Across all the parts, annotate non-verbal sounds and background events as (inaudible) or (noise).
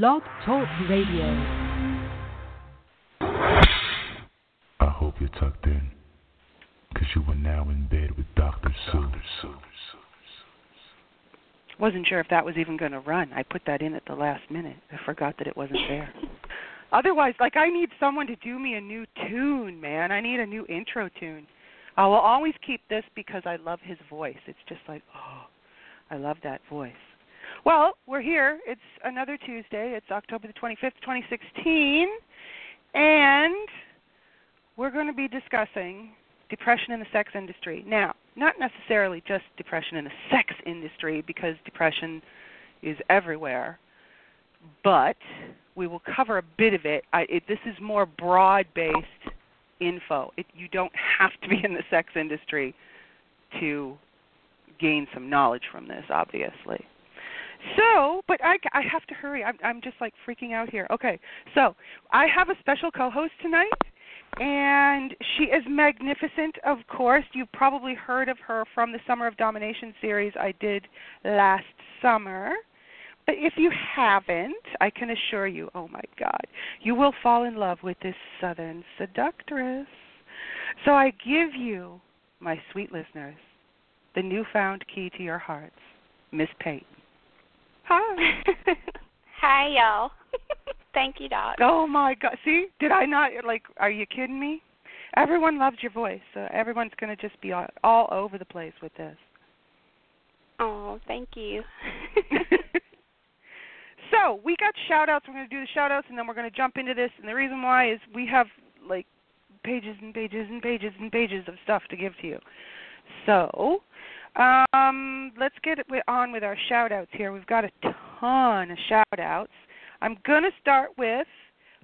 Blog Talk Radio. I hope you're tucked in, because you are now in bed with Dr. Sue. Wasn't sure if that was even going to run. I put that in at the last minute. I forgot that it wasn't there. Otherwise, like I need someone to do me a new tune, man. I need a new intro tune. I will always keep this because I love his voice. It's just like, oh, I love that voice. Well, we're here. It's another Tuesday. It's October the 25th, 2016. And we're going to be discussing depression in the sex industry. Now, not necessarily just depression in the sex industry because depression is everywhere, but we will cover a bit of it. I, it this is more broad-based info. It, you don't have to be in the sex industry to gain some knowledge from this, obviously. So, but I, I have to hurry. I'm, I'm just like freaking out here. Okay, so I have a special co-host tonight, and she is magnificent. Of course, you've probably heard of her from the Summer of Domination series I did last summer. But if you haven't, I can assure you, oh my God, you will fall in love with this Southern seductress. So I give you, my sweet listeners, the newfound key to your hearts, Miss Peyton. Hi. (laughs) Hi, y'all. (laughs) Thank you, Doc. Oh my God! See, did I not like? Are you kidding me? Everyone loves your voice. So everyone's going to just be all, all over the place with this. Oh, thank you. (laughs) so we got shout outs. We're going to do the shout outs and then we're going to jump into this. And the reason why is we have like pages and pages and pages and pages of stuff to give to you. So um, let's get on with our shout outs here. We've got a ton of shout outs. I'm going to start with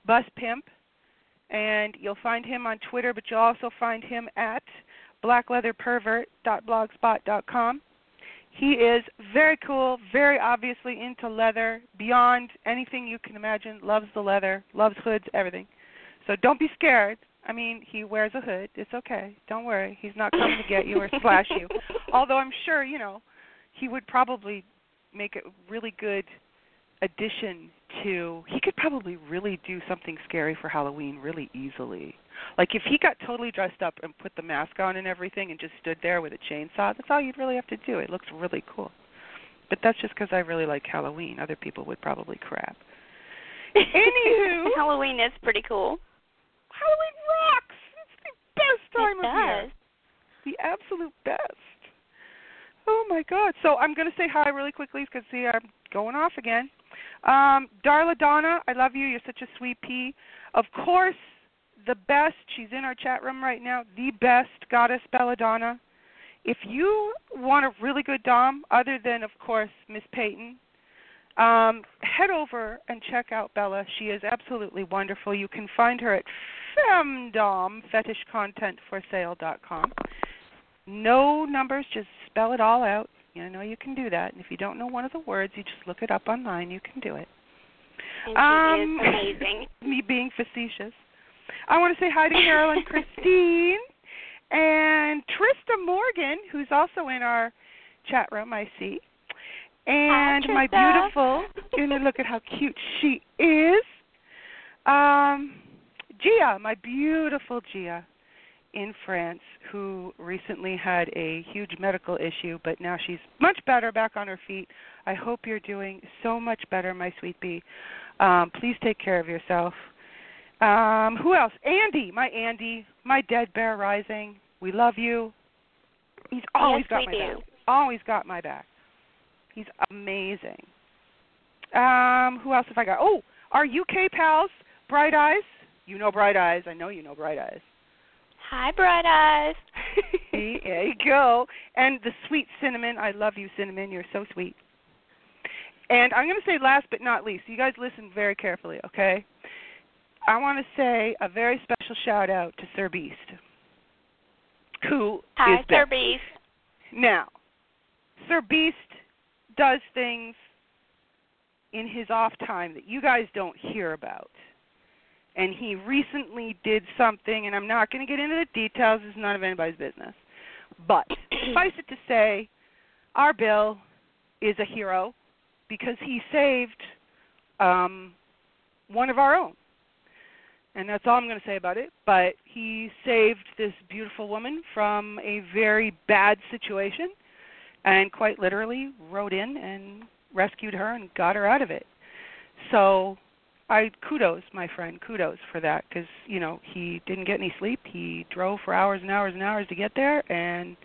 Bus Pimp, and you'll find him on Twitter, but you'll also find him at blackleatherpervert.blogspot.com. He is very cool, very obviously into leather, beyond anything you can imagine. Loves the leather, loves hoods, everything. So don't be scared. I mean, he wears a hood. It's okay. Don't worry. He's not coming to get you or splash you. (laughs) Although I'm sure, you know, he would probably make a really good addition to he could probably really do something scary for Halloween really easily. Like if he got totally dressed up and put the mask on and everything and just stood there with a chainsaw, that's all you'd really have to do. It looks really cool. But that's just because I really like Halloween. Other people would probably crap. (laughs) Anywho, Halloween is pretty cool. Halloween rocks. It's the best time it of does. year. The absolute best. Oh my God! So I'm going to say hi really quickly because see I'm going off again. Um, Darla Donna, I love you. You're such a sweet pea. Of course, the best. She's in our chat room right now. The best goddess Belladonna. If you want a really good dom, other than of course Miss Peyton, um, head over and check out Bella. She is absolutely wonderful. You can find her at femdom fetishcontentforsale.com. No numbers, just spell it all out. You know you can do that. And if you don't know one of the words, you just look it up online. You can do it. Um, amazing. (laughs) Me being facetious. I want to say hi to Carolyn (laughs) Christine and Trista Morgan, who's also in our chat room, I see. And Hi, my beautiful, and then look at how cute she is. Um, Gia, my beautiful Gia in France, who recently had a huge medical issue, but now she's much better, back on her feet. I hope you're doing so much better, my sweet bee. Um, please take care of yourself. Um, who else? Andy, my Andy, my dead bear rising. We love you. He's always Yes, got my do. back. Always got my back. He's amazing. Um, who else have I got? Oh, our UK pals, Bright Eyes. You know Bright Eyes. I know you know Bright Eyes. Hi, Bright Eyes. (laughs) There you go. And the sweet cinnamon. I love you, cinnamon. You're so sweet. And I'm going to say last but not least, you guys listen very carefully, okay? I want to say a very special shout out to Sir Beast, who Hi, is Sir. Beast. Now, Sir Beast does things in his off time that you guys don't hear about. And he recently did something, and I'm not going to get into the details, it's none of anybody's business. But (clears throat) suffice it to say, our Bill is a hero because he saved um, one of our own. And that's all I'm going to say about it. But he saved this beautiful woman from a very bad situation and quite literally rode in and rescued her and got her out of it. So I kudos my friend, kudos for that because you know he didn't get any sleep. He drove for hours and hours and hours to get there and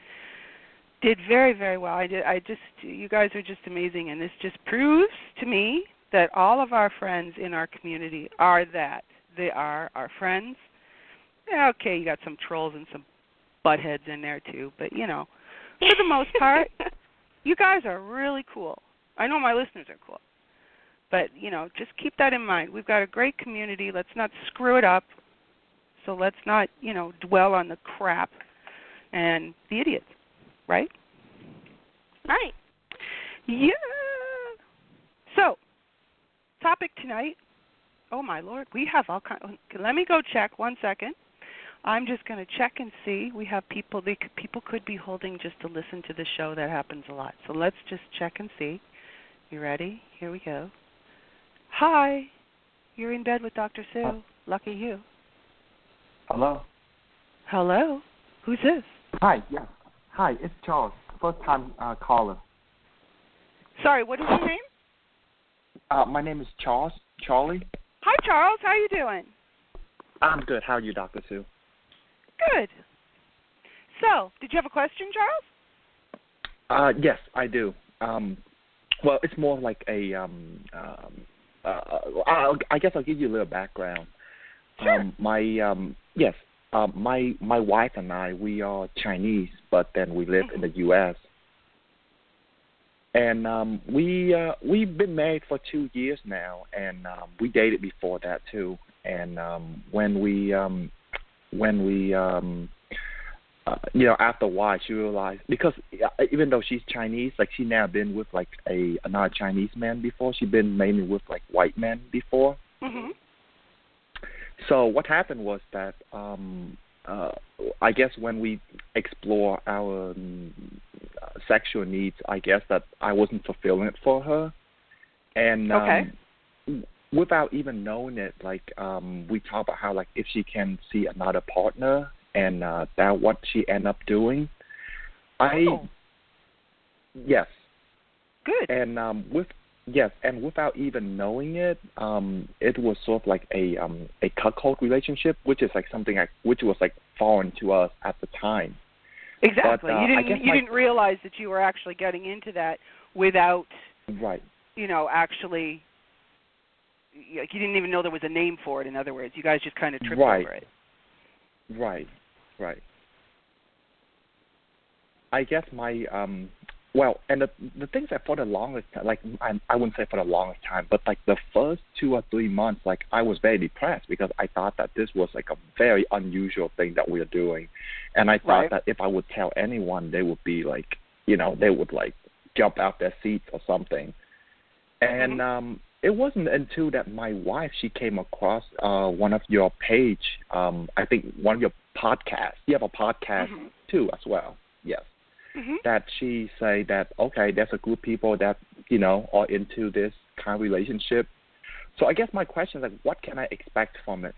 did very very well. I did. I just you guys are just amazing, and this just proves to me that all of our friends in our community are that. They are our friends. Okay, you got some trolls and some buttheads in there too, but you know, for the most part, (laughs) you guys are really cool. I know my listeners are cool. But, you know, just keep that in mind. We've got a great community. Let's not screw it up. So let's not, you know, dwell on the crap and the idiots, right? Right. Yeah. So, topic tonight. Oh my lord, we have all kind. Let me go check one second. I'm just going to check and see. We have people. They could, people could be holding just to listen to the show. That happens a lot. So let's just check and see. You ready? Here we go. Hi, you're in bed with Dr. Sue. Lucky you. Hello. Hello. Who's this? Hi. Yeah. Hi. It's Charles. First time uh, caller. Sorry. What is your name? Uh, my name is Charles. Charlie. Hi, Charles. How are you doing? I'm good. How are you, Dr. Sue? Good. So, did you have a question, Charles? Uh, yes, I do. Um, well, it's more like a. Um, um, uh, I'll, I guess I'll give you a little background. Sure. Um, my um, yes, um, my my wife and I we are Chinese, but then we live mm-hmm. in the U.S. And um, we uh, we've been married for two years now, and um, we dated before that too. And um, when we um, when we um uh, you know after a while she realized because uh, even though she's Chinese like she never been with like a another Chinese man before. She's been mainly with like white men before. Mhm so what happened was that um uh I guess when we explore our um, uh, sexual needs I guess that I wasn't fulfilling it for her. And um, okay without even knowing it, like um we talk about how like if she can see another partner and uh that what she end up doing. I oh. yes. Good. And um with yes, and without even knowing it, um it was sort of like a um a cuckold relationship, which is like something like which was like foreign to us at the time. Exactly. But, uh, you didn't you my, didn't realize that you were actually getting into that without right. You know, actually like you didn't even know there was a name for it. In other words, you guys just kind of tripped right. over it. Right, right. I guess my um well, and the the things that for the longest time, like I I wouldn't say for the longest time, but like the first two or three months, like I was very depressed because I thought that this was like a very unusual thing that we are doing, and I thought right. that if I would tell anyone, they would be like, you know, they would like jump out their seats or something, and mm-hmm. um it wasn't until that my wife she came across uh one of your page um i think one of your podcasts you have a podcast mm-hmm. too as well yes mm-hmm. that she say that okay there's a group of people that you know are into this kind of relationship so i guess my question is like what can i expect from it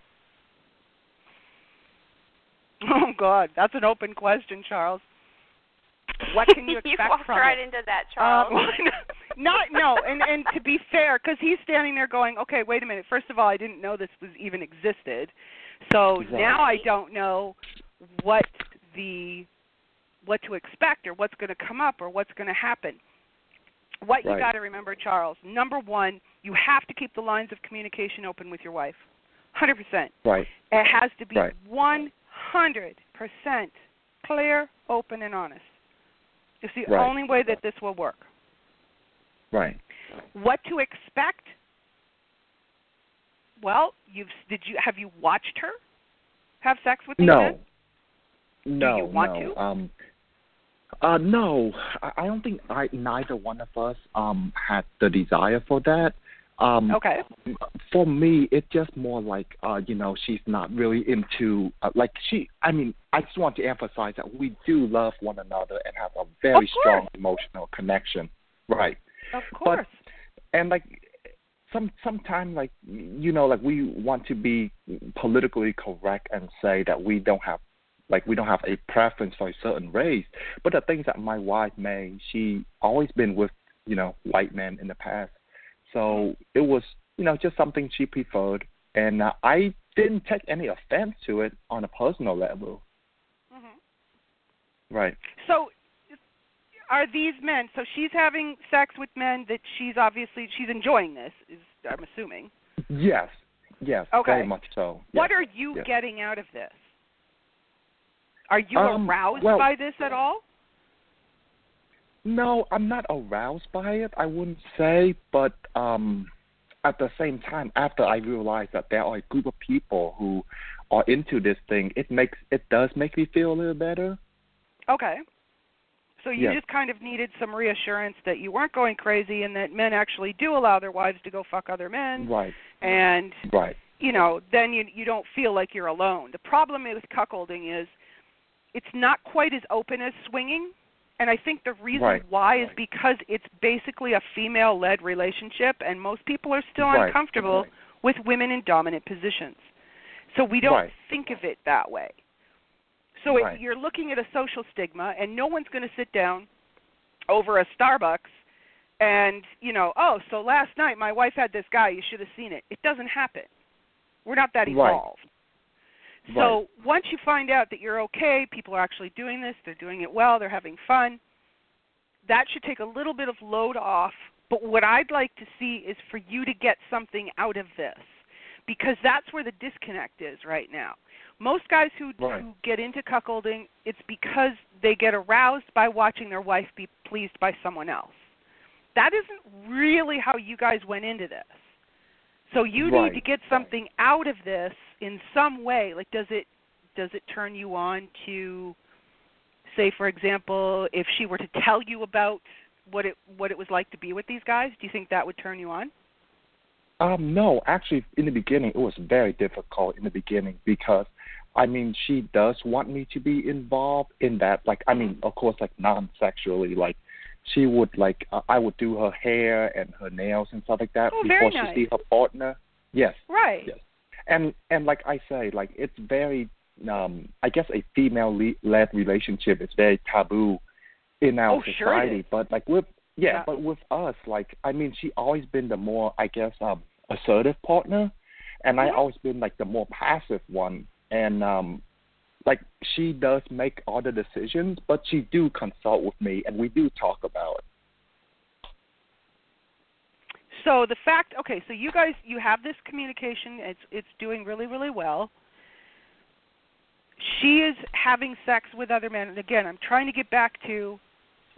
(laughs) oh god that's an open question charles what can you (laughs) expect you walked from right it? into that, Charles. (laughs) Um, not no, and and to be fair, because he's standing there going, okay, wait a minute. First of all, I didn't know this was even existed, so exactly. now I don't know what the what to expect or what's going to come up or what's going to happen. What right. you got to remember, Charles. Number one, you have to keep the lines of communication open with your wife. Hundred percent. Right. It has to be one hundred percent clear, open, and honest. It's the right. only way that this will work. Right. What to expect? Well, you've did you have you watched her have sex with you? No. Then? No. Do you want no. to? Um uh no. I, I don't think I neither one of us um had the desire for that. Um Okay. For me it's just more like uh you know she's not really into uh, like she I mean I just want to emphasize that we do love one another and have a very strong emotional connection. Right. Of course. But, and like some sometimes like you know like we want to be politically correct and say that we don't have like we don't have a preference for a certain race. But the things that my wife may she always been with you know white men in the past. So it was you know just something she preferred. And uh, i didn't take any offense to it on a personal level. Mm-hmm. right. So, are these men? So she's having sex with men that she's obviously she's enjoying this. Is I'm assuming. yes yes Okay. very much so What are you yes. getting out of this? Are you Um, aroused well- by this at all? No, I'm not aroused by it. I wouldn't say, but um, at the same time, after I realized that there are a group of people who are into this thing, it makes it does make me feel a little better. Okay. So you Yes. just kind of needed some reassurance that you weren't going crazy and that men actually do allow their wives to go fuck other men Right, and right, you know, then you you don't feel like you're alone. The problem with cuckolding is it's not quite as open as swinging, and I think the reason Right. why is because it's basically a female-led relationship, and most people are still Right. uncomfortable Right. with women in dominant positions. So we don't think of it that way. So Right. it, you're looking at a social stigma, and no one's going to sit down over a Starbucks and you know, oh, so last night my wife had this guy. You should have seen it. It doesn't happen. We're not that Right. evolved. So once you find out that you're okay, people are actually doing this, they're doing it well, they're having fun, that should take a little bit of load off. But what I'd like to see is for you to get something out of this. Because that's where the disconnect is right now. Most guys who, Right. who get into cuckolding, it's because they get aroused by watching their wife be pleased by someone else. That isn't really how you guys went into this. So you Right. need to get something out of this in some way. Like does it does it turn you on to say for example, if she were to tell you about what it what it was like to be with these guys, do you think that would turn you on? Um, no, actually, in the beginning, it was very difficult in the beginning because, I mean, she does want me to be involved in that. Like, I mean, of course, like non-sexually. Like, she would like uh, I would do her hair and her nails and stuff like that Oh, before she nice. see her partner. Yes, Right. Yes. and and like I say, like it's very, um, I guess a female le- led relationship is very taboo in our Oh, sure society. is. But like with yeah, Yeah. but with us, like I mean, she always been the more I guess um assertive partner, and I Mhm. always been like the more passive one. And um, like she does make all the decisions, but she do consult with me, and we do talk about it. So the fact okay, so you guys you have this communication, it's it's doing really, really well. She is having sex with other men and again I'm trying to get back to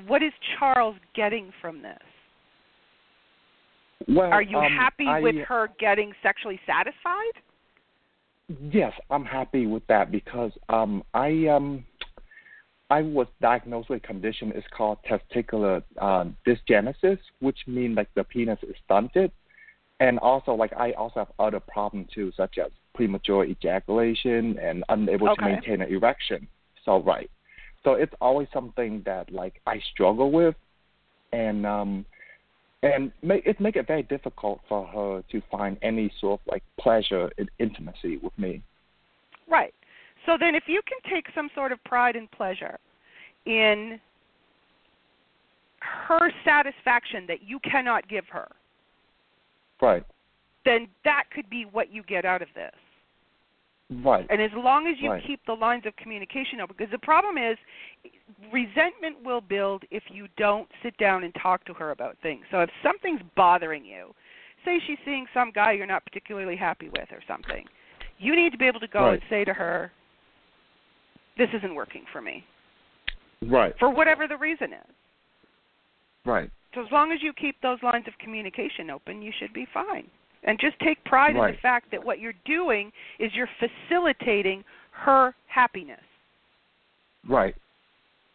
what is Charles getting from this? Well, Are you um, happy I, with her getting sexually satisfied? Yes, I'm happy with that because um I um I was diagnosed with a condition it's called testicular uh, dysgenesis, which means like the penis is stunted, and also like I also have other problems too, such as premature ejaculation and unable to maintain an erection. So right, so it's always something that like I struggle with, and um and make, it make it very difficult for her to find any sort of like pleasure and intimacy with me. Right. So then if you can take some sort of pride and pleasure in her satisfaction that you cannot give her, Right, then that could be what you get out of this. Right, And as long as you Right. keep the lines of communication open, because the problem is resentment will build if you don't sit down and talk to her about things. So if something's bothering you, say she's seeing some guy you're not particularly happy with or something, you need to be able to go Right. and say to her, this isn't working for me, right, for whatever the reason is. right, So as long as you keep those lines of communication open, you should be fine. And just take pride in the fact that what you're doing is you're facilitating her happiness. right.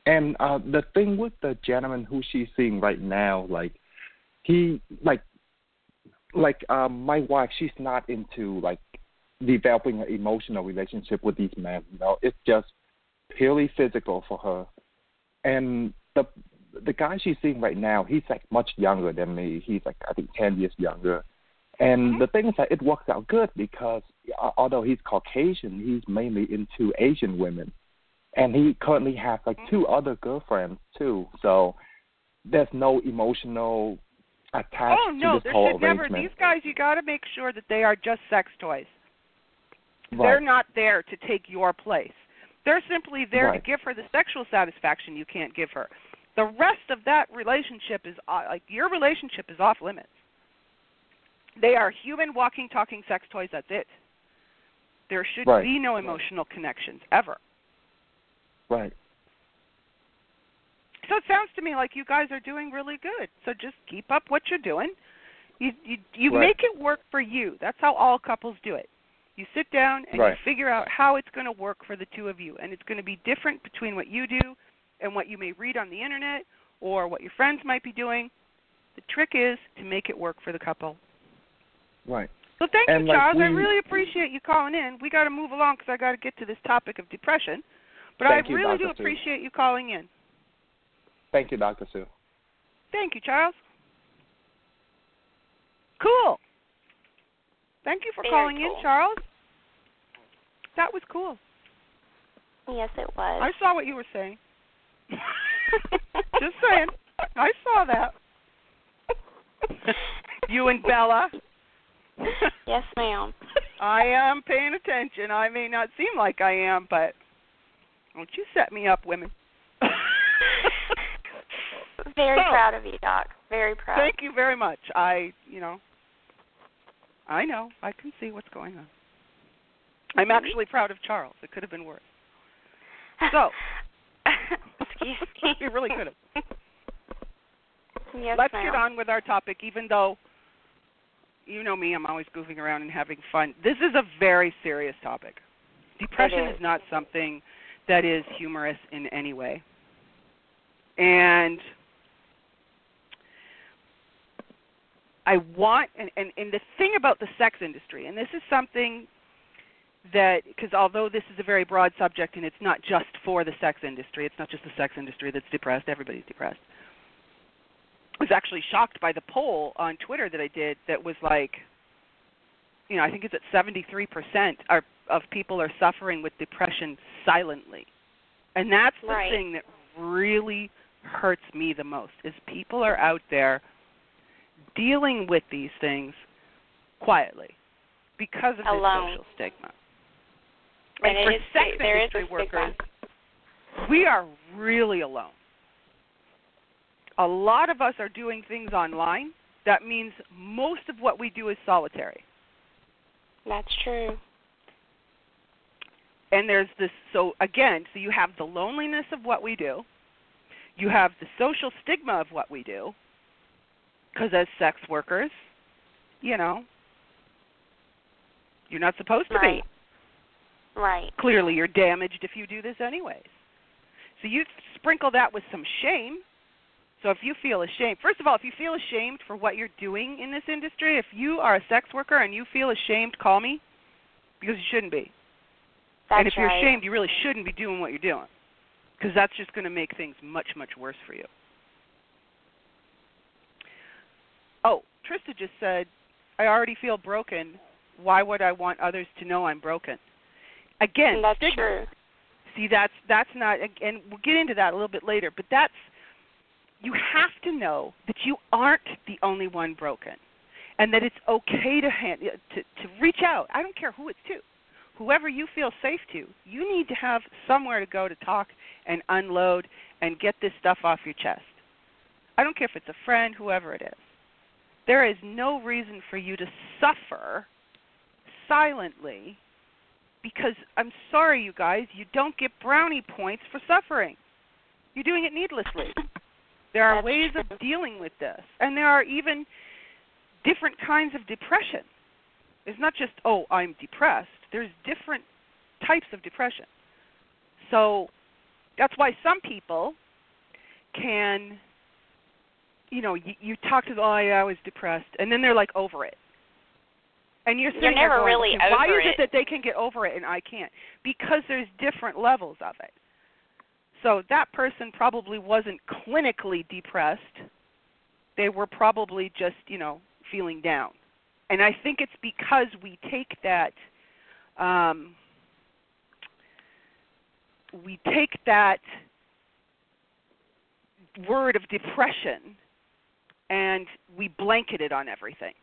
And uh the thing with the gentleman who she's seeing right now, like he like like um my wife, she's not into like developing an emotional relationship with these men. You know, it's just purely physical for her. And the the guy she's seeing right now, he's like much younger than me. He's like I think ten years younger. And Mhm. the thing is that it works out good because uh, although he's Caucasian, he's mainly into Asian women, and he currently has like two other girlfriends too. So there's no emotional attached Oh no, to this there should never. These guys, you got to make sure that they are just sex toys. right. They're not there to take your place. They're simply there Right. to give her the sexual satisfaction you can't give her. The rest of that relationship is uh, like your relationship is off limits. They are human walking talking sex toys, that's it. There should Right. be no emotional connections ever. right. So it sounds to me like you guys are doing really good. So just keep up what you're doing. You you you Right. make it work for you. That's how all couples do it. You sit down and Right. you figure out how it's going to work for the two of you, and it's going to be different between what you do and what you may read on the internet or what your friends might be doing. The trick is to make it work for the couple. Right. So thank And, you, like, Charles. I really appreciate you calling in. We got to move along because I got to get to this topic of depression. But I you, really Dr. do Sue. appreciate you calling in. Thank you, Dr. Sue. Thank you, Charles. Cool. Thank you for Very calling cool. in, Charles. That was cool. Yes, it was. I saw what you were saying. (laughs) Just saying. I saw that. (laughs) you and Bella. (laughs) yes, ma'am. I am paying attention. I may not seem like I am, but don't you set me up, women. (laughs) Very So- proud of you, Doc. Very proud. Thank you very much. I, you know, I know. I can see what's going on. I'm actually proud of Charles. It could have been worse. So, (laughs) Excuse me. you really could have. Yes, Let's ma'am. get on with our topic, even though you know me, I'm always goofing around and having fun. This is a very serious topic. Depression is. is not something that is humorous in any way. And I want, and, and, and the thing about the sex industry, and this is something that, because although this is a very broad subject and it's not just for the sex industry, it's not just the sex industry that's depressed, everybody's depressed. I was actually shocked by the poll on Twitter that I did that was like, you know, I think it's at 73% are, of people are suffering with depression silently. And that's the Right. thing that really hurts me the most is people are out there dealing with these things quietly because of Alone. this social stigma. And for it is, sex there is industry a stigma. workers, we are really alone. A lot of us are doing things online. That means most of what we do is solitary. That's true. And there's this so again, so you have the loneliness of what we do. You have the social stigma of what we do. Cuz as sex workers, you know, you're not supposed to Right. be. Right. Clearly you're damaged if you do this anyways. So you sprinkle that with some shame. So if you feel ashamed, first of all, if you feel ashamed for what you're doing in this industry, if you are a sex worker and you feel ashamed, call me because you shouldn't be. That's and if you're right. ashamed, you really shouldn't be doing what you're doing because that's just going to make things much, much worse for you. Oh, Trista just said, I already feel broken. Why would I want others to know I'm broken? Again, And that's stigma. true. See, that's that's not, and we'll get into that a little bit later. But that's you have to know that you aren't the only one broken, and that it's okay to hand, uh, to to reach out. I don't care who it's to, whoever you feel safe to. You need to have somewhere to go to talk and unload and get this stuff off your chest. I don't care if it's a friend, whoever it is. There is no reason for you to suffer silently because I'm sorry, you guys, you don't get brownie points for suffering. You're doing it needlessly. (laughs) There are That's ways true. of dealing with this, and there are even different kinds of depression. It's not just, oh, I'm depressed. There's different types of depression. So that's why some people can, you know, you, you talk to them, oh, yeah, I was depressed, and then they're like over it. And you're sitting there never going, really okay, why is it it. that they can get over it and I can't? Because there's different levels of it. So that person probably wasn't clinically depressed. They were probably just, you know, feeling down. and I think it's because we take that um, we take that word of depression and we blanket it on everything.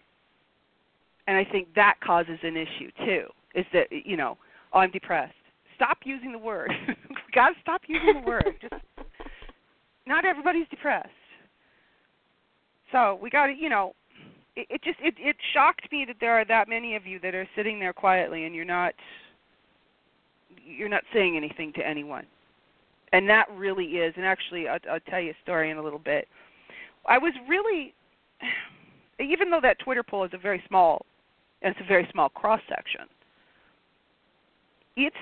And I think that causes an issue too. Is that you know, oh, I'm depressed. Stop using the word. (laughs) gotta stop using the word. Just (laughs) not everybody's depressed. So we gotta, you know, it, it just it it shocked me that there are that many of you that are sitting there quietly and you're not you're not saying anything to anyone. And that really is, and actually, I'll, I'll tell you a story in a little bit. I was really, (sighs) even though that Twitter poll is a very small, and it's a very small cross section. It's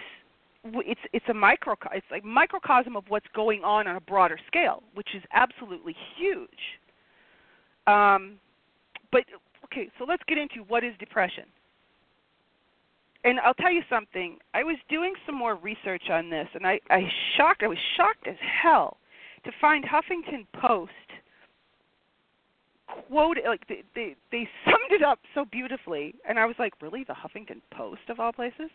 it's it's a micro it's like microcosm of what's going on on a broader scale, which is absolutely huge. Um, but okay, so let's get into what is depression. And I'll tell you something. I was doing some more research on this, and I, I shocked. I was shocked as hell to find Huffington Post quote like they, they they (laughs) summed it up so beautifully, and I was like, really, the Huffington Post of all places.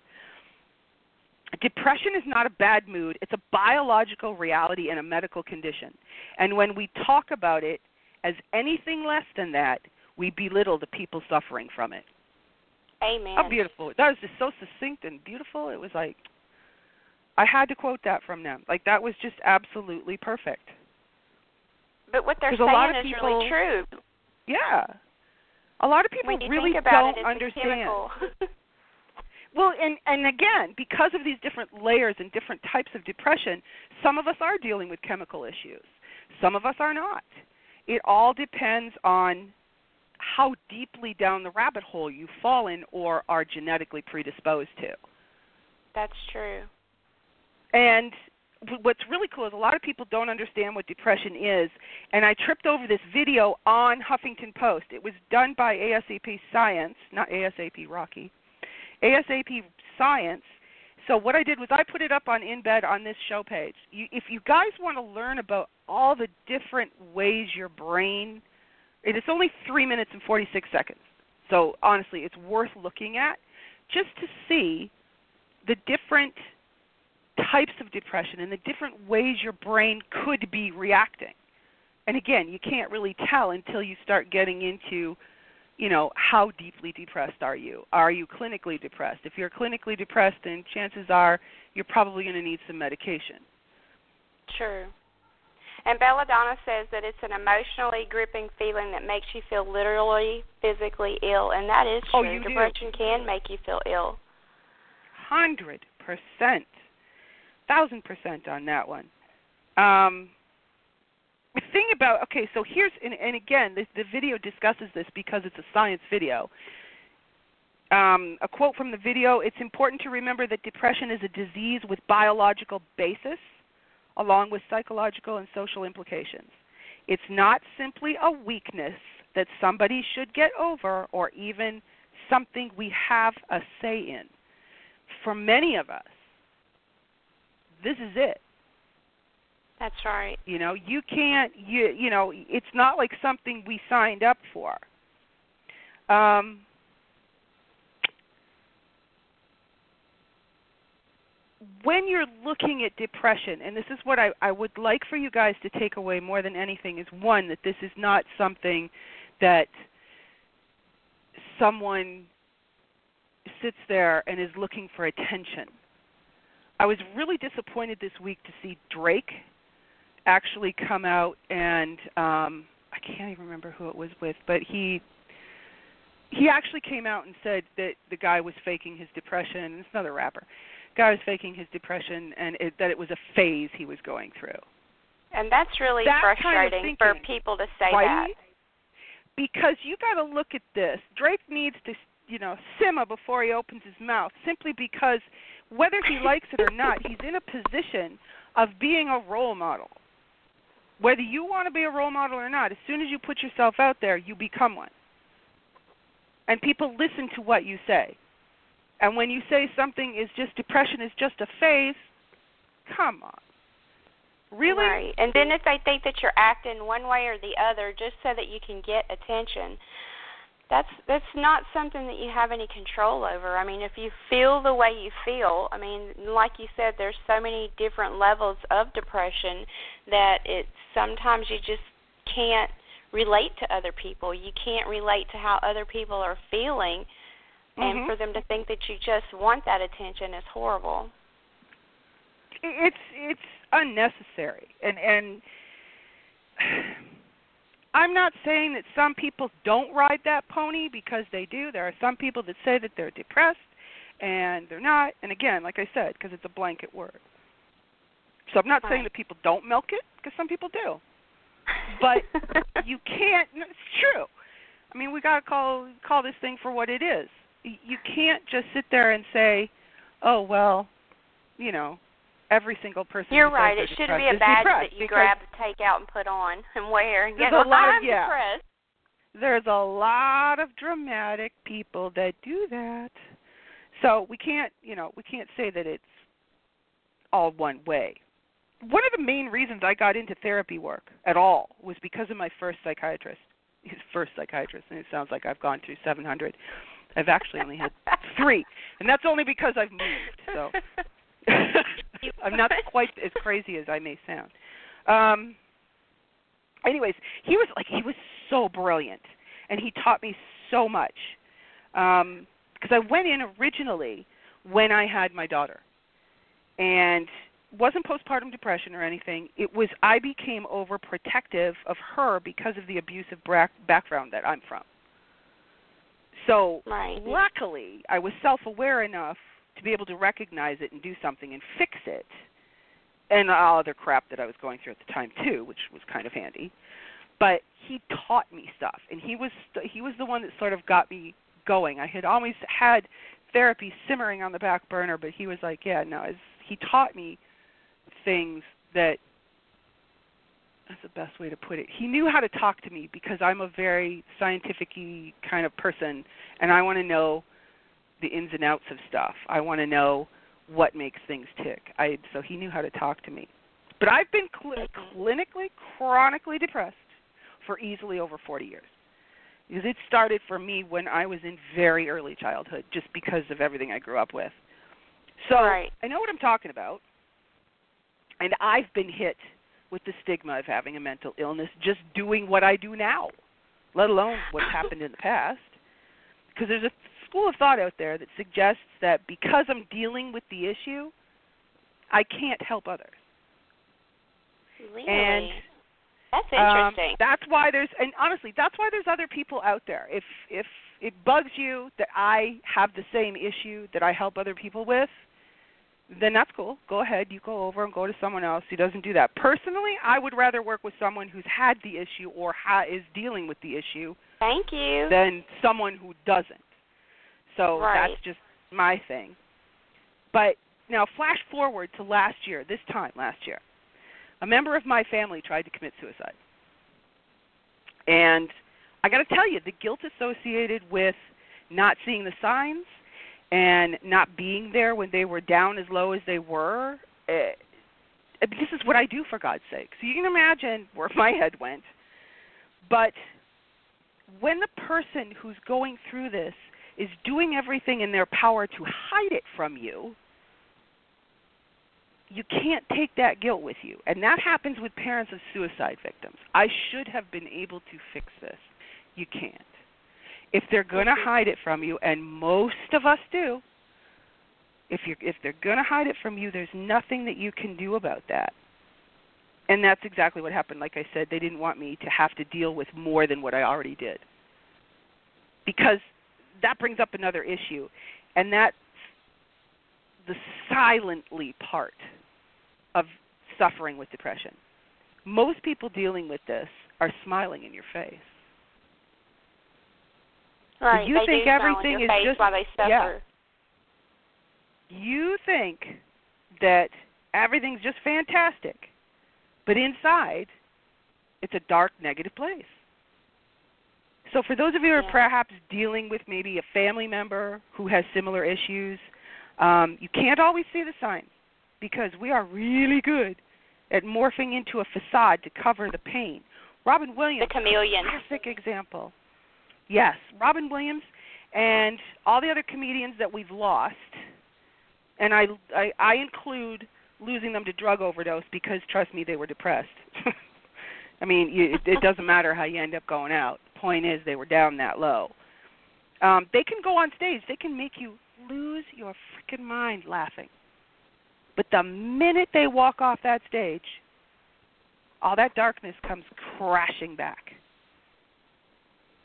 Depression is not a bad mood. It's a biological reality and a medical condition. And when we talk about it as anything less than that, we belittle the people suffering from it. Amen. How beautiful. That was just so succinct and beautiful. It was like I had to quote that from them. Like that was just absolutely perfect. But what they're 'Cause a lot saying of is people- really true. Yeah. A lot of people really don't it, understand. (laughs) Well, and and again, because of these different layers and different types of depression, some of us are dealing with chemical issues. Some of us are not. It all depends on how deeply down the rabbit hole you've fallen or are genetically predisposed to. That's true. And what's really cool is a lot of people don't understand what depression is. And I tripped over this video on Huffington Post. It was done by ASAP Science, not ASAP Rocky. ASAP Science. So what I did was I put it up on InBed on this show page. You, if you guys want to learn about all the different ways your brain, it is only three minutes and 46 seconds. So honestly, it's worth looking at just to see the different types of depression and the different ways your brain could be reacting. And again, you can't really tell until you start getting into, you know, how deeply depressed are you? Are you clinically depressed? If you're clinically depressed, then chances are you're probably going to need some medication. True. And Belladonna says that it's an emotionally gripping feeling that makes you feel literally physically ill, and that is Oh, true. do. Depression can make you feel ill. Hundred percent, thousand percent on that one. Um, the thing about okay, so here's and, and again, the, the video discusses this because it's a science video. Um, a quote from the video: "It's important to remember that depression is a disease with biological basis, along with psychological and social implications. It's not simply a weakness that somebody should get over, or even something we have a say in." for many of us, this is it. That's right. You know, you can't you you know, it's not like something we signed up for. Um when you're looking at depression, and this is what I, I would like for you guys to take away more than anything, is one, that this is not something that someone sits there and is looking for attention. I was really disappointed this week to see Drake actually come out and um I can't even remember who it was with, but he he actually came out and said that the guy was faking his depression. It's another rapper. Guy was faking his depression and it, that it was a phase he was going through. And that's really That kind of frustrating for people to say right? that. Because you got to look at this. Drake needs to, you know, simmer before he opens his mouth, simply because whether he likes it or not, he's in a position of being a role model. Whether you want to be a role model or not, as soon as you put yourself out there, you become one. And people listen to what you say. And when you say something is just depression is just a phase, come on. Really? Right. And then if they think that you're acting one way or the other just so that you can get attention, that's that's not something that you have any control over. I mean, if you feel the way you feel, I mean, like you said, there's so many different levels of depression that it sometimes you just can't relate to other people. You can't relate to how other people are feeling, and Mhm. for them to think that you just want that attention is horrible. it's it's unnecessary and and (sighs) (sighs) I'm not saying that some people don't ride that pony because they do. There are some people that say that they're depressed and they're not. And again, like I said, because it's a blanket word. So I'm not saying Right. that people don't milk it because some people do. But (laughs) you can't. It's true. I mean, we got to call call this thing for what it is. You can't just sit there and say, "Oh well, you know, every single person." You're right. It shouldn't be a badge that you grab to take out and put on and wear and There's get. a lot of- I'm yeah. depressed. There's a lot of dramatic people that do that. So we can't, you know, we can't say that it's all one way. One of the main reasons I got into therapy work at all was because of my first psychiatrist. His first psychiatrist, and it sounds like I've gone through 700. I've actually only had three, and that's only because I've moved. So (laughs) (laughs) I'm not quite as crazy as I may sound. Um anyways, he was like he was so brilliant and he taught me so much. Um because I went in originally when I had my daughter. And wasn't postpartum depression or anything. It was I became overprotective of her because of the abusive bra- background that I'm from. So Right. luckily, I was self-aware enough to be able to recognize it and do something and fix it, and all other crap that I was going through at the time too, which was kind of handy. But he taught me stuff, and he was he was the one that sort of got me going. I had always had therapy simmering on the back burner, but he was like, "Yeah, no." It's, he taught me things that that's the best way to put it. He knew how to talk to me because I'm a very scientific kind of person and I want to know the ins and outs of stuff. I want to know what makes things tick. I so he knew how to talk to me. But I've been cl- clinically chronically depressed for easily over 40 years. Because it started for me when I was in very early childhood just because of everything I grew up with. So Right. I know what I'm talking about. And I've been hit with the stigma of having a mental illness just doing what I do now, let alone what's (laughs) happened in the past. Because there's a school of thought out there that suggests that because I'm dealing with the issue, I can't help others. Really? And That's um, interesting. that's why there's and honestly, that's why there's other people out there. If if it bugs you that I have the same issue that I help other people with, then that's cool. Go ahead, you go over and go to someone else who doesn't do that. Personally, I would rather work with someone who's had the issue or ha- is dealing with the issue Thank you. than someone who doesn't. So Right. that's just my thing. But now flash forward to last year, this time last year. A member of my family tried to commit suicide. And I got to tell you, the guilt associated with not seeing the signs and not being there when they were down as low as they were, eh, this is what I do for God's sake. So you can imagine where my head went. But when the person who's going through this is doing everything in their power to hide it from you, you can't take that guilt with you. And that happens with parents of suicide victims. I should have been able to fix this. You can't. If they're going to hide it from you, and most of us do, if you if they're going to hide it from you, there's nothing that you can do about that. And that's exactly what happened. Like I said, they didn't want me to have to deal with more than what I already did. Because that brings up another issue, and that's the silently part of suffering with depression. Most people dealing with this are smiling in your face. right. you they think do smile in everything is just- while they yeah. You think that everything's just fantastic, but inside, it's a dark, negative place. So, for those of you who are perhaps dealing with maybe a family member who has similar issues, um, you can't always see the signs because we are really good at morphing into a facade to cover the pain. Robin Williams, The chameleon. classic example. Yes, Robin Williams and all the other comedians that we've lost. And I I, I include losing them to drug overdose because trust me, they were depressed. (laughs) I mean, you, it, it doesn't matter how you end up going out. Point is, they were down that low. Um, they can go on stage. They can make you lose your freaking mind laughing. But the minute they walk off that stage, all that darkness comes crashing back.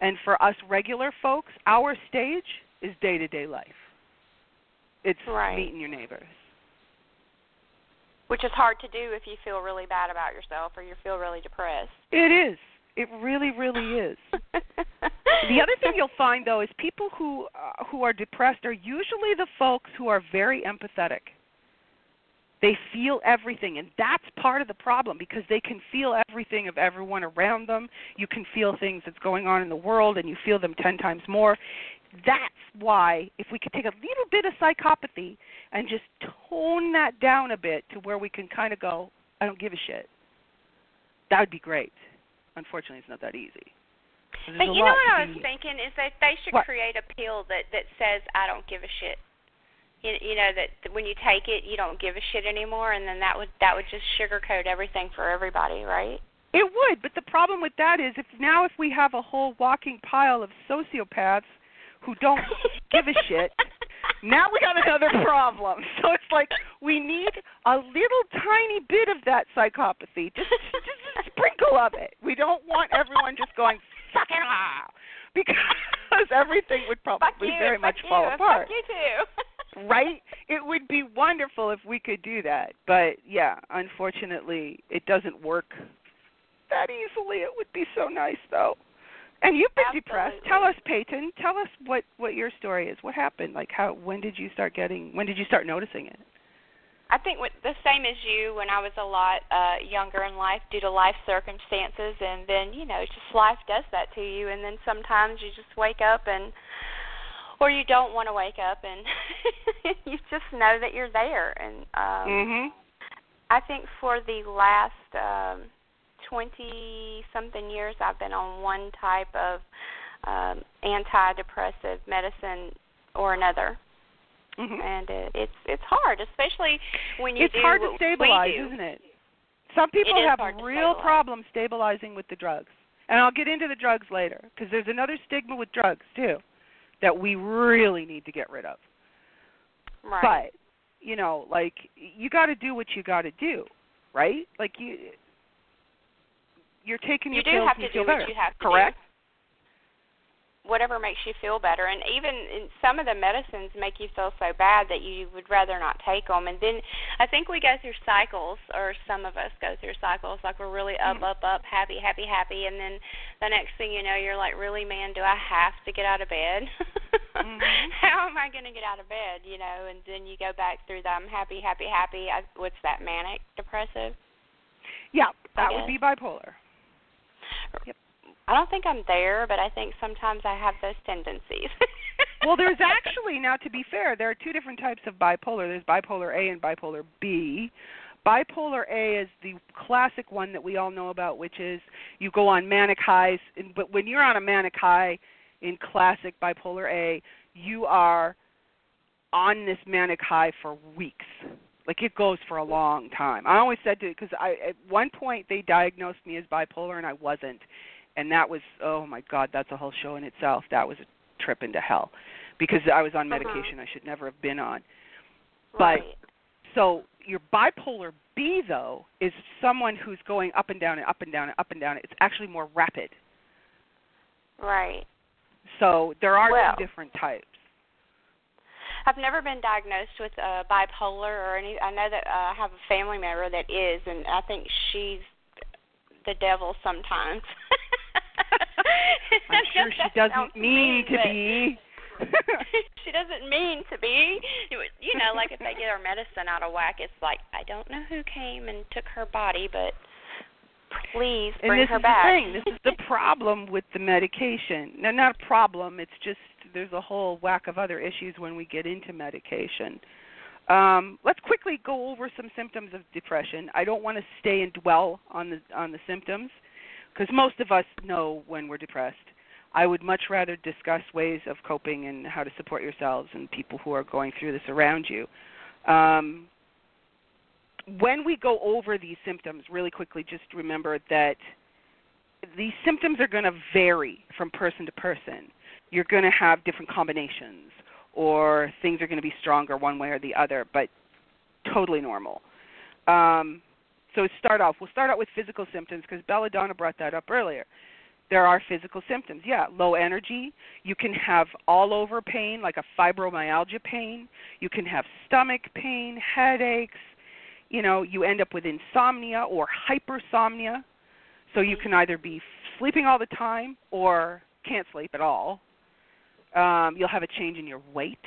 And for us regular folks, our stage is day to day life. It's right. meeting your neighbors. Which is hard to do if you feel really bad about yourself or you feel really depressed. It is. It really, really is. the other thing you'll (laughs) find though is people who uh, who are depressed are usually the folks who are very empathetic. They feel everything, and that's part of the problem because they can feel everything of everyone around them. You can feel things that's going on in the world, and you feel them ten times more. That's why, if we could take a little bit of psychopathy and just tone that down a bit to where we can kind of go, I don't give a shit, that would be great. Unfortunately, it's not that easy. But you know what I was thinking is that they should what? create a pill that that says I don't give a shit. You, you know that when you take it, you don't give a shit anymore, and then that would that would just sugarcoat everything for everybody, right? It would, but the problem with that is if now if we have a whole walking pile of sociopaths who don't give a shit, now we got another problem. (laughs) So it's like we need a little tiny bit of that psychopathy, just just a sprinkle of it. We don't want everyone just going fuck it all because everything would probably you, very much you, fall apart. Fuck you too. (laughs) right? It would be wonderful if we could do that. But yeah, unfortunately, it doesn't work that easily. It would be so nice though. And you've been depressed. Tell us, Peyton. Tell us what what your story is. What happened? Like how when did you start getting when did you start noticing it? I think with the same as you when I was a lot uh younger in life due to life circumstances and then, you know, just life does that to you and then sometimes you just wake up and or you don't want to wake up and (laughs) you just know that you're there and um mhm. I think for the last um, 20 something years, I've been on one type of um, antidepressive medicine or another, Mhm. and it, it's it's hard, especially when you It's do hard to stabilize, isn't it? Some people It have real stabilize. problems stabilizing with the drugs. And I'll get into the drugs later because there's another stigma with drugs too that we really need to get rid of. Right. But you know, like you got to do what you got to do, right? Like you, you're taking you your do pills have to do better, what you have to correct? do. Whatever makes you feel better, and even in some of the medicines make you feel so bad that you would rather not take them. And then I think we go through cycles, or some of us go through cycles. Like we're really up, Mhm. up, up, happy, happy, happy, and then the next thing you know, you're like, really, man, do I have to get out of bed? Mhm. (laughs) How am I going to get out of bed? You know, and then you go back through the I'm happy, happy, happy. I, what's that? Manic depressive. Yeah, that would be bipolar. I don't think I'm there, but I think sometimes I have those tendencies. (laughs) well, there's actually now to be fair, there are two different types of bipolar. There's bipolar A and bipolar B. Bipolar A is the classic one that we all know about, which is you go on manic highs, and, but when you're on a manic high in classic bipolar A, you are on this manic high for weeks. Like it goes for a long time. I always said to because I at one point they diagnosed me as bipolar and I wasn't, and that was oh my god, that's a whole show in itself. That was a trip into hell because I was on Uh-huh. medication I should never have been on. right. So your bipolar B though is someone who's going up and down and up and down and up and down. It's actually more rapid. Right. So there are Well. two different types. I've never been diagnosed with uh, bipolar or any. I know that uh, I have a family member that is, and I think she's the devil sometimes. I'm sure she (laughs) doesn't Sounds mean to be. (laughs) she doesn't mean to be. You know, like if they get her medicine out of whack, it's like I don't know who came and took her body, but please and bring this her is back. the thing. This is the problem with the medication. No, not a problem. It's just there's a whole whack of other issues when we get into medication. Um, let's quickly go over some symptoms of depression. I don't want to stay and dwell on the on the symptoms because most of us know when we're depressed. I would much rather discuss ways of coping and how to support yourselves and people who are going through this around you. Um, when we go over these symptoms, really quickly, just remember that these symptoms are going to vary from person to person. You're going to have different combinations, or things are going to be stronger one way or the other, but totally normal. Um, so start off. We'll start out with physical symptoms because Belladonna brought that up earlier. There are physical symptoms. Yeah, low energy. You can have all over pain, like a fibromyalgia pain. You can have stomach pain, headaches. You know, you end up with insomnia or hypersomnia. So you can either be sleeping all the time or can't sleep at all. Um, you'll have a change in your weight.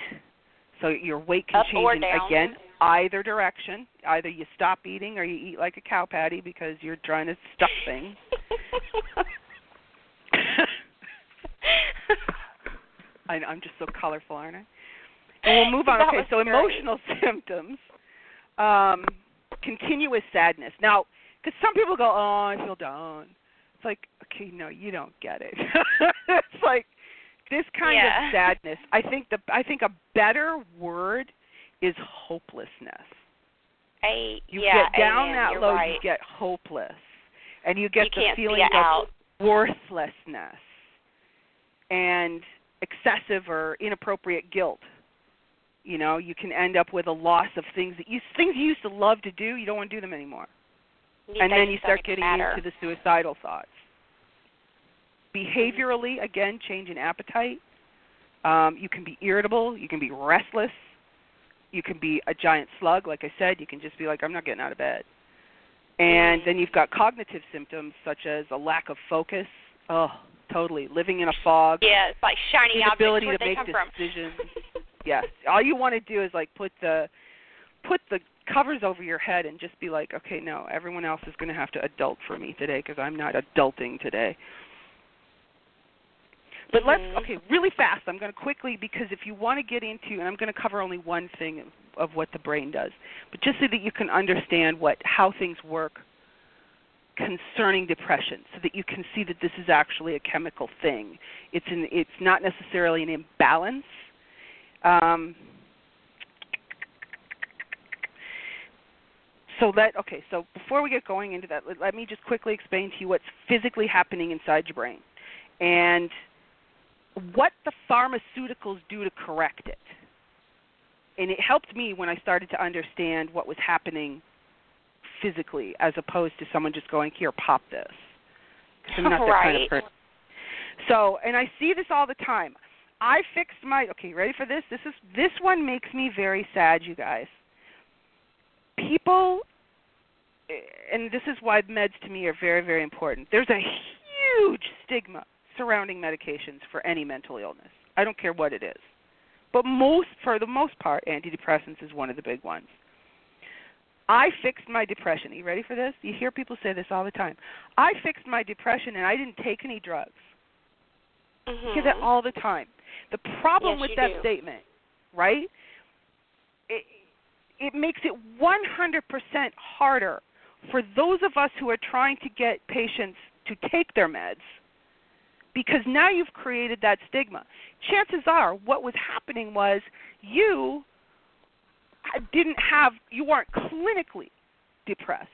So your weight can Up change in, again either direction. Either you stop eating or you eat like a cow patty because you're trying to stuff things. (laughs) I, I'm just so colorful, aren't I? And we'll move on. That okay, so great. emotional (laughs) symptoms. Um, continuous sadness. Now, because some people go, "Oh, I feel down." It's like, okay, no, you don't get it. (laughs) it's like this kind Yeah. of (laughs) sadness. I think the I think a better word is hopelessness. I, You yeah, get down amen, that you're low, right. you get hopeless, and you get you the feeling of out. worthlessness and excessive or inappropriate guilt. You know, you can end up with a loss of things that you things you used to love to do, you don't want to do them anymore. You and then you start getting matter. into the suicidal thoughts. Behaviorally, again, change in appetite. Um, you can be irritable, you can be restless, you can be a giant slug, like I said, you can just be like, I'm not getting out of bed. And then you've got cognitive symptoms such as a lack of focus. Oh, totally. Living in a fog. Yeah, it's like shiny objects. Inability Where'd to they make decisions. (laughs) yes. All you want to do is like put the put the covers over your head and just be like, okay, no, everyone else is going to have to adult for me today because I'm not adulting today. But let's Mhm. okay, really fast. I'm going to quickly because if you want to get into, and I'm going to cover only one thing of, of what the brain does, but just so that you can understand what how things work concerning depression, so that you can see that this is actually a chemical thing. It's an it's not necessarily an imbalance. Um, so let okay. So before we get going into that, let, let me just quickly explain to you what's physically happening inside your brain, and what the pharmaceuticals do to correct it. And it helped me when I started to understand what was happening physically, as opposed to someone just going, "Here, pop this." I'm not that kind of person. So, and I see this all the time. I fixed my okay. Ready for this? This is this one makes me very sad, you guys. People, eh, and this is why meds to me are very, very important. There's a huge stigma surrounding medications for any mental illness. I don't care what it is, but most, for the most part, antidepressants is one of the big ones. I fixed my depression. Are you ready for this? You hear people say this all the time. I fixed my depression and I didn't take any drugs. I hear that Mhm. all the time. The problem Yes, with that do. statement, right? It, it makes it 100% harder for those of us who are trying to get patients to take their meds because now you've created that stigma. Chances are what was happening was you didn't have you weren't clinically depressed.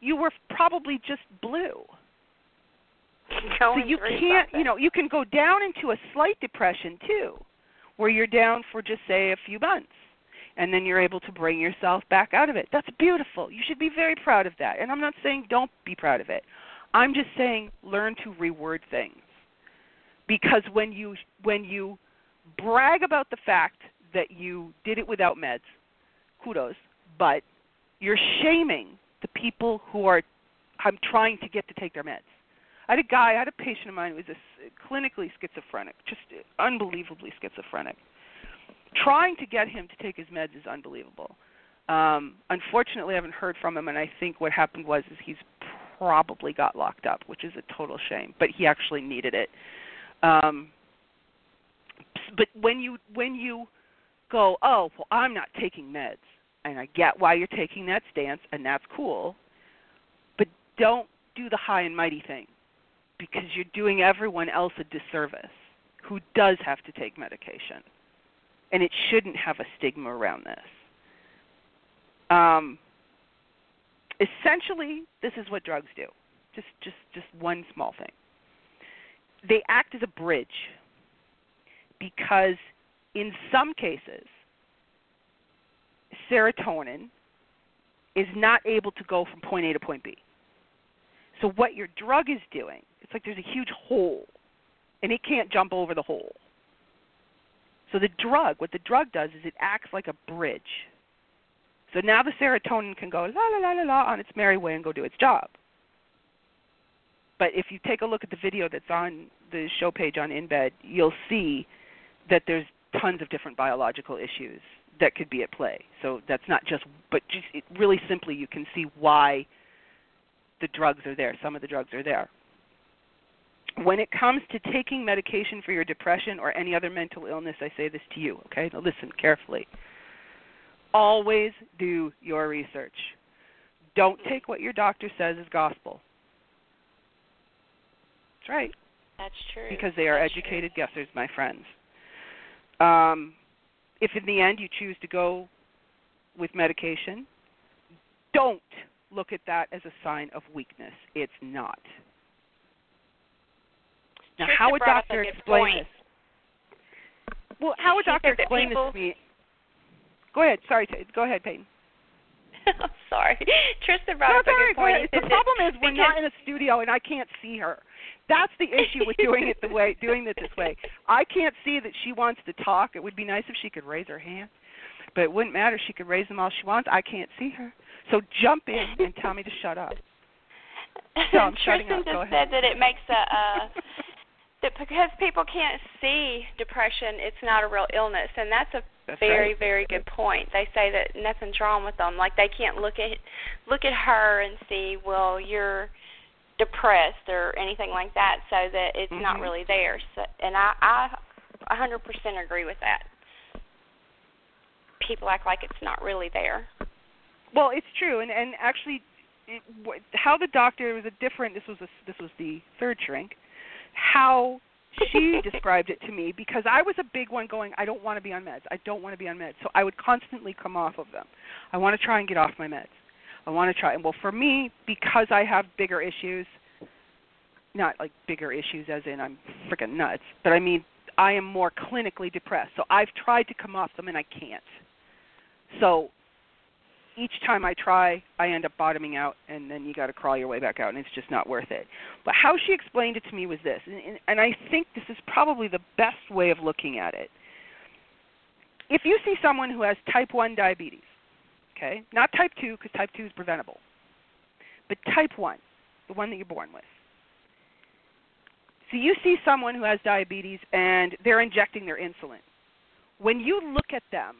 You were probably just blue Going so you can't something. you know you can go down into a slight depression too where you're down for just say a few months and then you're able to bring yourself back out of it that's beautiful you should be very proud of that and i'm not saying don't be proud of it i'm just saying learn to reword things because when you when you brag about the fact that you did it without meds kudos but you're shaming the people who are i'm trying to get to take their meds I had a guy, I had a patient of mine who was a clinically schizophrenic, just unbelievably schizophrenic. Trying to get him to take his meds is unbelievable. Um, unfortunately, I haven't heard from him, and I think what happened was is he's probably got locked up, which is a total shame. But he actually needed it. Um, but when you when you go, oh, well, I'm not taking meds, and I get why you're taking that stance, and that's cool. But don't do the high and mighty thing because you're doing everyone else a disservice who does have to take medication. And it shouldn't have a stigma around this. Um, essentially, this is what drugs do. Just just just one small thing. They act as a bridge because in some cases serotonin is not able to go from point A to point B. So what your drug is doing, it's like there's a huge hole and it can't jump over the hole. So the drug, what the drug does is it acts like a bridge. So now the serotonin can go la la la la la on its merry way and go do its job. But if you take a look at the video that's on the show page on InBed, you'll see that there's tons of different biological issues that could be at play. So that's not just, but just it, really simply, you can see why the drugs are there. Some of the drugs are there. When it comes to taking medication for your depression or any other mental illness, I say this to you, okay? Now listen carefully. Always do your research. Don't take what your doctor says as gospel. That's right. That's true. Because they are That's educated true. guessers, my friends. Um, if in the end you choose to go with medication, don't look at that as a sign of weakness. It's not. Now, Trisha how would a doctor explain this? Well, how would doctor explain people- this to me? Go ahead. Sorry. Go ahead, Peyton. (laughs) I'm sorry. Tristan brought No, up a it's all right, good point. The problem is we're (laughs) not in a studio and I can't see her. That's the issue with doing it the way (laughs) doing it this way. I can't see that she wants to talk. It would be nice if she could raise her hand, but it wouldn't matter. She could raise them all she wants. I can't see her. So jump in and tell me to shut up. So I'm shutting Tristan up. Go just said that it makes a uh, (laughs) that because people can't see depression, it's not a real illness, and that's a That's very right. very good point. They say that nothing's wrong with them. Like they can't look at look at her and see, well, you're depressed or anything like that, so that it's not Mhm. really there. So, and I I a 100% agree with that. People act like it's not really there. Well, it's true, and and actually, it, how the doctor was a different. This was a, this was the third shrink. How she (laughs) described it to me because I was a big one going. I don't want to be on meds. I don't want to be on meds. So I would constantly come off of them. I want to try and get off my meds. I want to try. Well, for me, because I have bigger issues, not like bigger issues as in I'm freaking nuts, but I mean I am more clinically depressed. So I've tried to come off them and I can't. So each time I try, I end up bottoming out, and then you got to crawl your way back out, and it's just not worth it. But how she explained it to me was this, and, and, and I think this is probably the best way of looking at it. If you see someone who has type 1 diabetes, okay, not type 2 because type 2 is preventable, but type 1, the one that you're born with. So you see someone who has diabetes and they're injecting their insulin. When you look at them,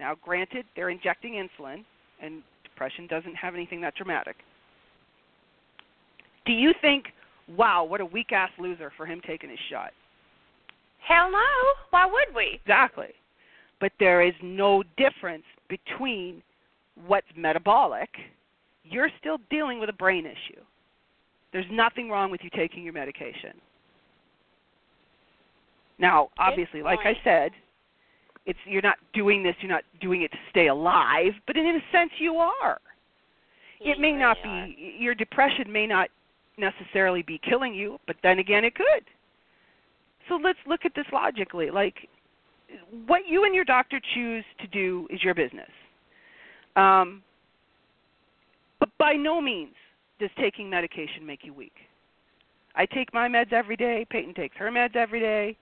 now, granted, they're injecting insulin, and depression doesn't have anything that dramatic. Do you think, wow, what a weak ass loser for him taking his shot? Hell no. Why would we? Exactly. But there is no difference between what's metabolic. You're still dealing with a brain issue. There's nothing wrong with you taking your medication. Now, obviously, like I said, it's you're not doing this, you're not doing it to stay alive, but in a sense you are. Yeah, it may not really be your depression may not necessarily be killing you, but then again it could. So let's look at this logically. Like what you and your doctor choose to do is your business. Um, but by no means does taking medication make you weak. I take my meds every day. Peyton takes her meds every day.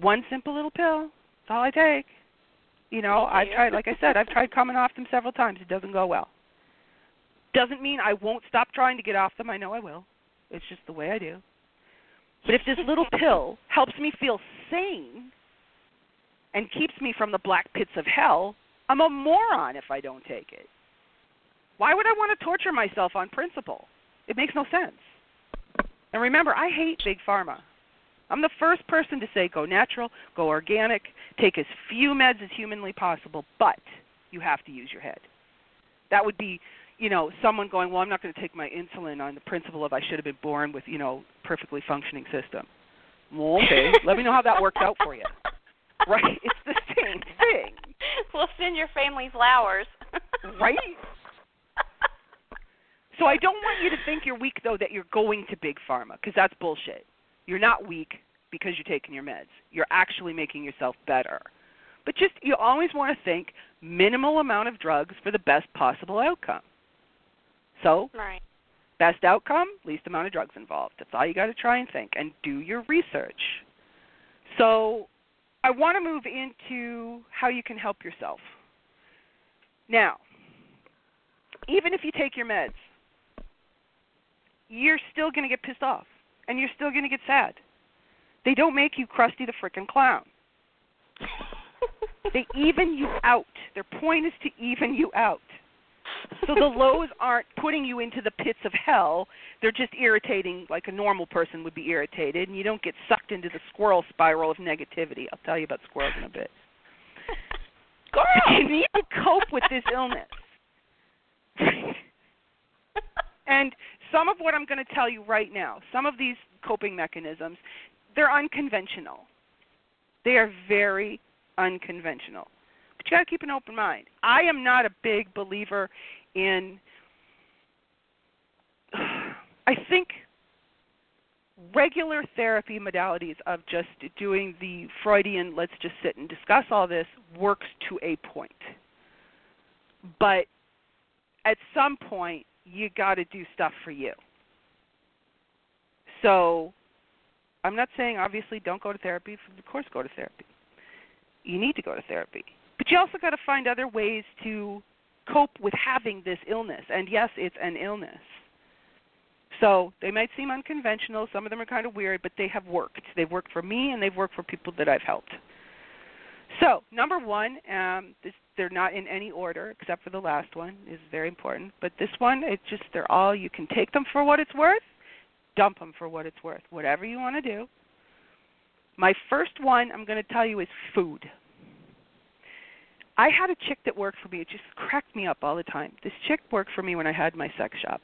One simple little pill. That's all I take. You know, I've tried, like I said, I've (laughs) tried coming off them several times. It doesn't go well. Doesn't mean I won't stop trying to get off them. I know I will. It's just the way I do. But if this little pill helps me feel sane and keeps me from the black pits of hell, I'm a moron if I don't take it. Why would I want to torture myself on principle? It makes no sense. And remember, I hate big pharma. I'm the first person to say go natural, go organic, take as few meds as humanly possible, but you have to use your head. That would be you know, someone going, "Well, I'm not going to take my insulin on the principle of I should have been born with, you know, perfectly functioning system." Well, okay, let me know how that worked out for you. Right? It's the same thing. (laughs) We'll send your family flowers. (laughs) right? So I don't want you to think you're weak though that you're going to big pharma because that's bullshit. You're not weak because you're taking your meds. You're actually making yourself better. But just you always want to think minimal amount of drugs for the best possible outcome. So, right. best outcome, least amount of drugs involved. That's all you got to try and think and do your research. So, I want to move into how you can help yourself. Now, even if you take your meds, you're still going to get pissed off and you're still going to get sad. They don't make you Krusty the frickin' clown. (laughs) they even you out. Their point is to even you out. So the lows aren't putting you into the pits of hell. They're just irritating like a normal person would be irritated, and you don't get sucked into the squirrel spiral of negativity. I'll tell you about squirrels in a bit. (laughs) Girl. You need to cope with this illness. (laughs) and some of what I'm going to tell you right now, some of these coping mechanisms, they're unconventional. They are very unconventional. But you got to keep an open mind. I am not a big believer in (sighs) I think regular therapy modalities of just doing the Freudian let's just sit and discuss all this works to a point. But at some point you got to do stuff for you. So I'm not saying obviously don't go to therapy. Of course, go to therapy. You need to go to therapy, but you also got to find other ways to cope with having this illness. And yes, it's an illness. So they might seem unconventional. Some of them are kind of weird, but they have worked. They've worked for me, and they've worked for people that I've helped. So number one, um, this, they're not in any order except for the last one is very important. But this one, it's just they're all you can take them for what it's worth dump them for what it's worth. Whatever you want to do. My first one I'm going to tell you is food. I had a chick that worked for me. It just cracked me up all the time. This chick worked for me when I had my sex shop.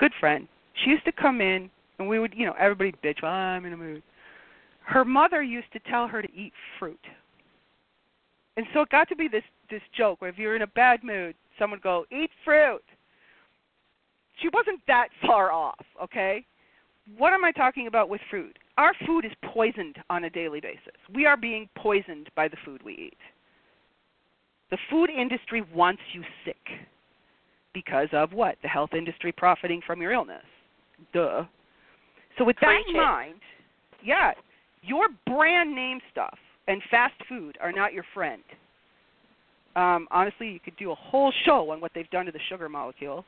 Good friend. She used to come in, and we would, you know, everybody bitch. Well, I'm in a mood. Her mother used to tell her to eat fruit, and so it got to be this this joke where if you're in a bad mood, someone would go eat fruit, she wasn't that far off, okay? What am I talking about with food? Our food is poisoned on a daily basis. We are being poisoned by the food we eat. The food industry wants you sick because of what? The health industry profiting from your illness. Duh. So with that in mind, yeah, your brand name stuff and fast food are not your friend. Um, honestly, you could do a whole show on what they've done to the sugar molecule.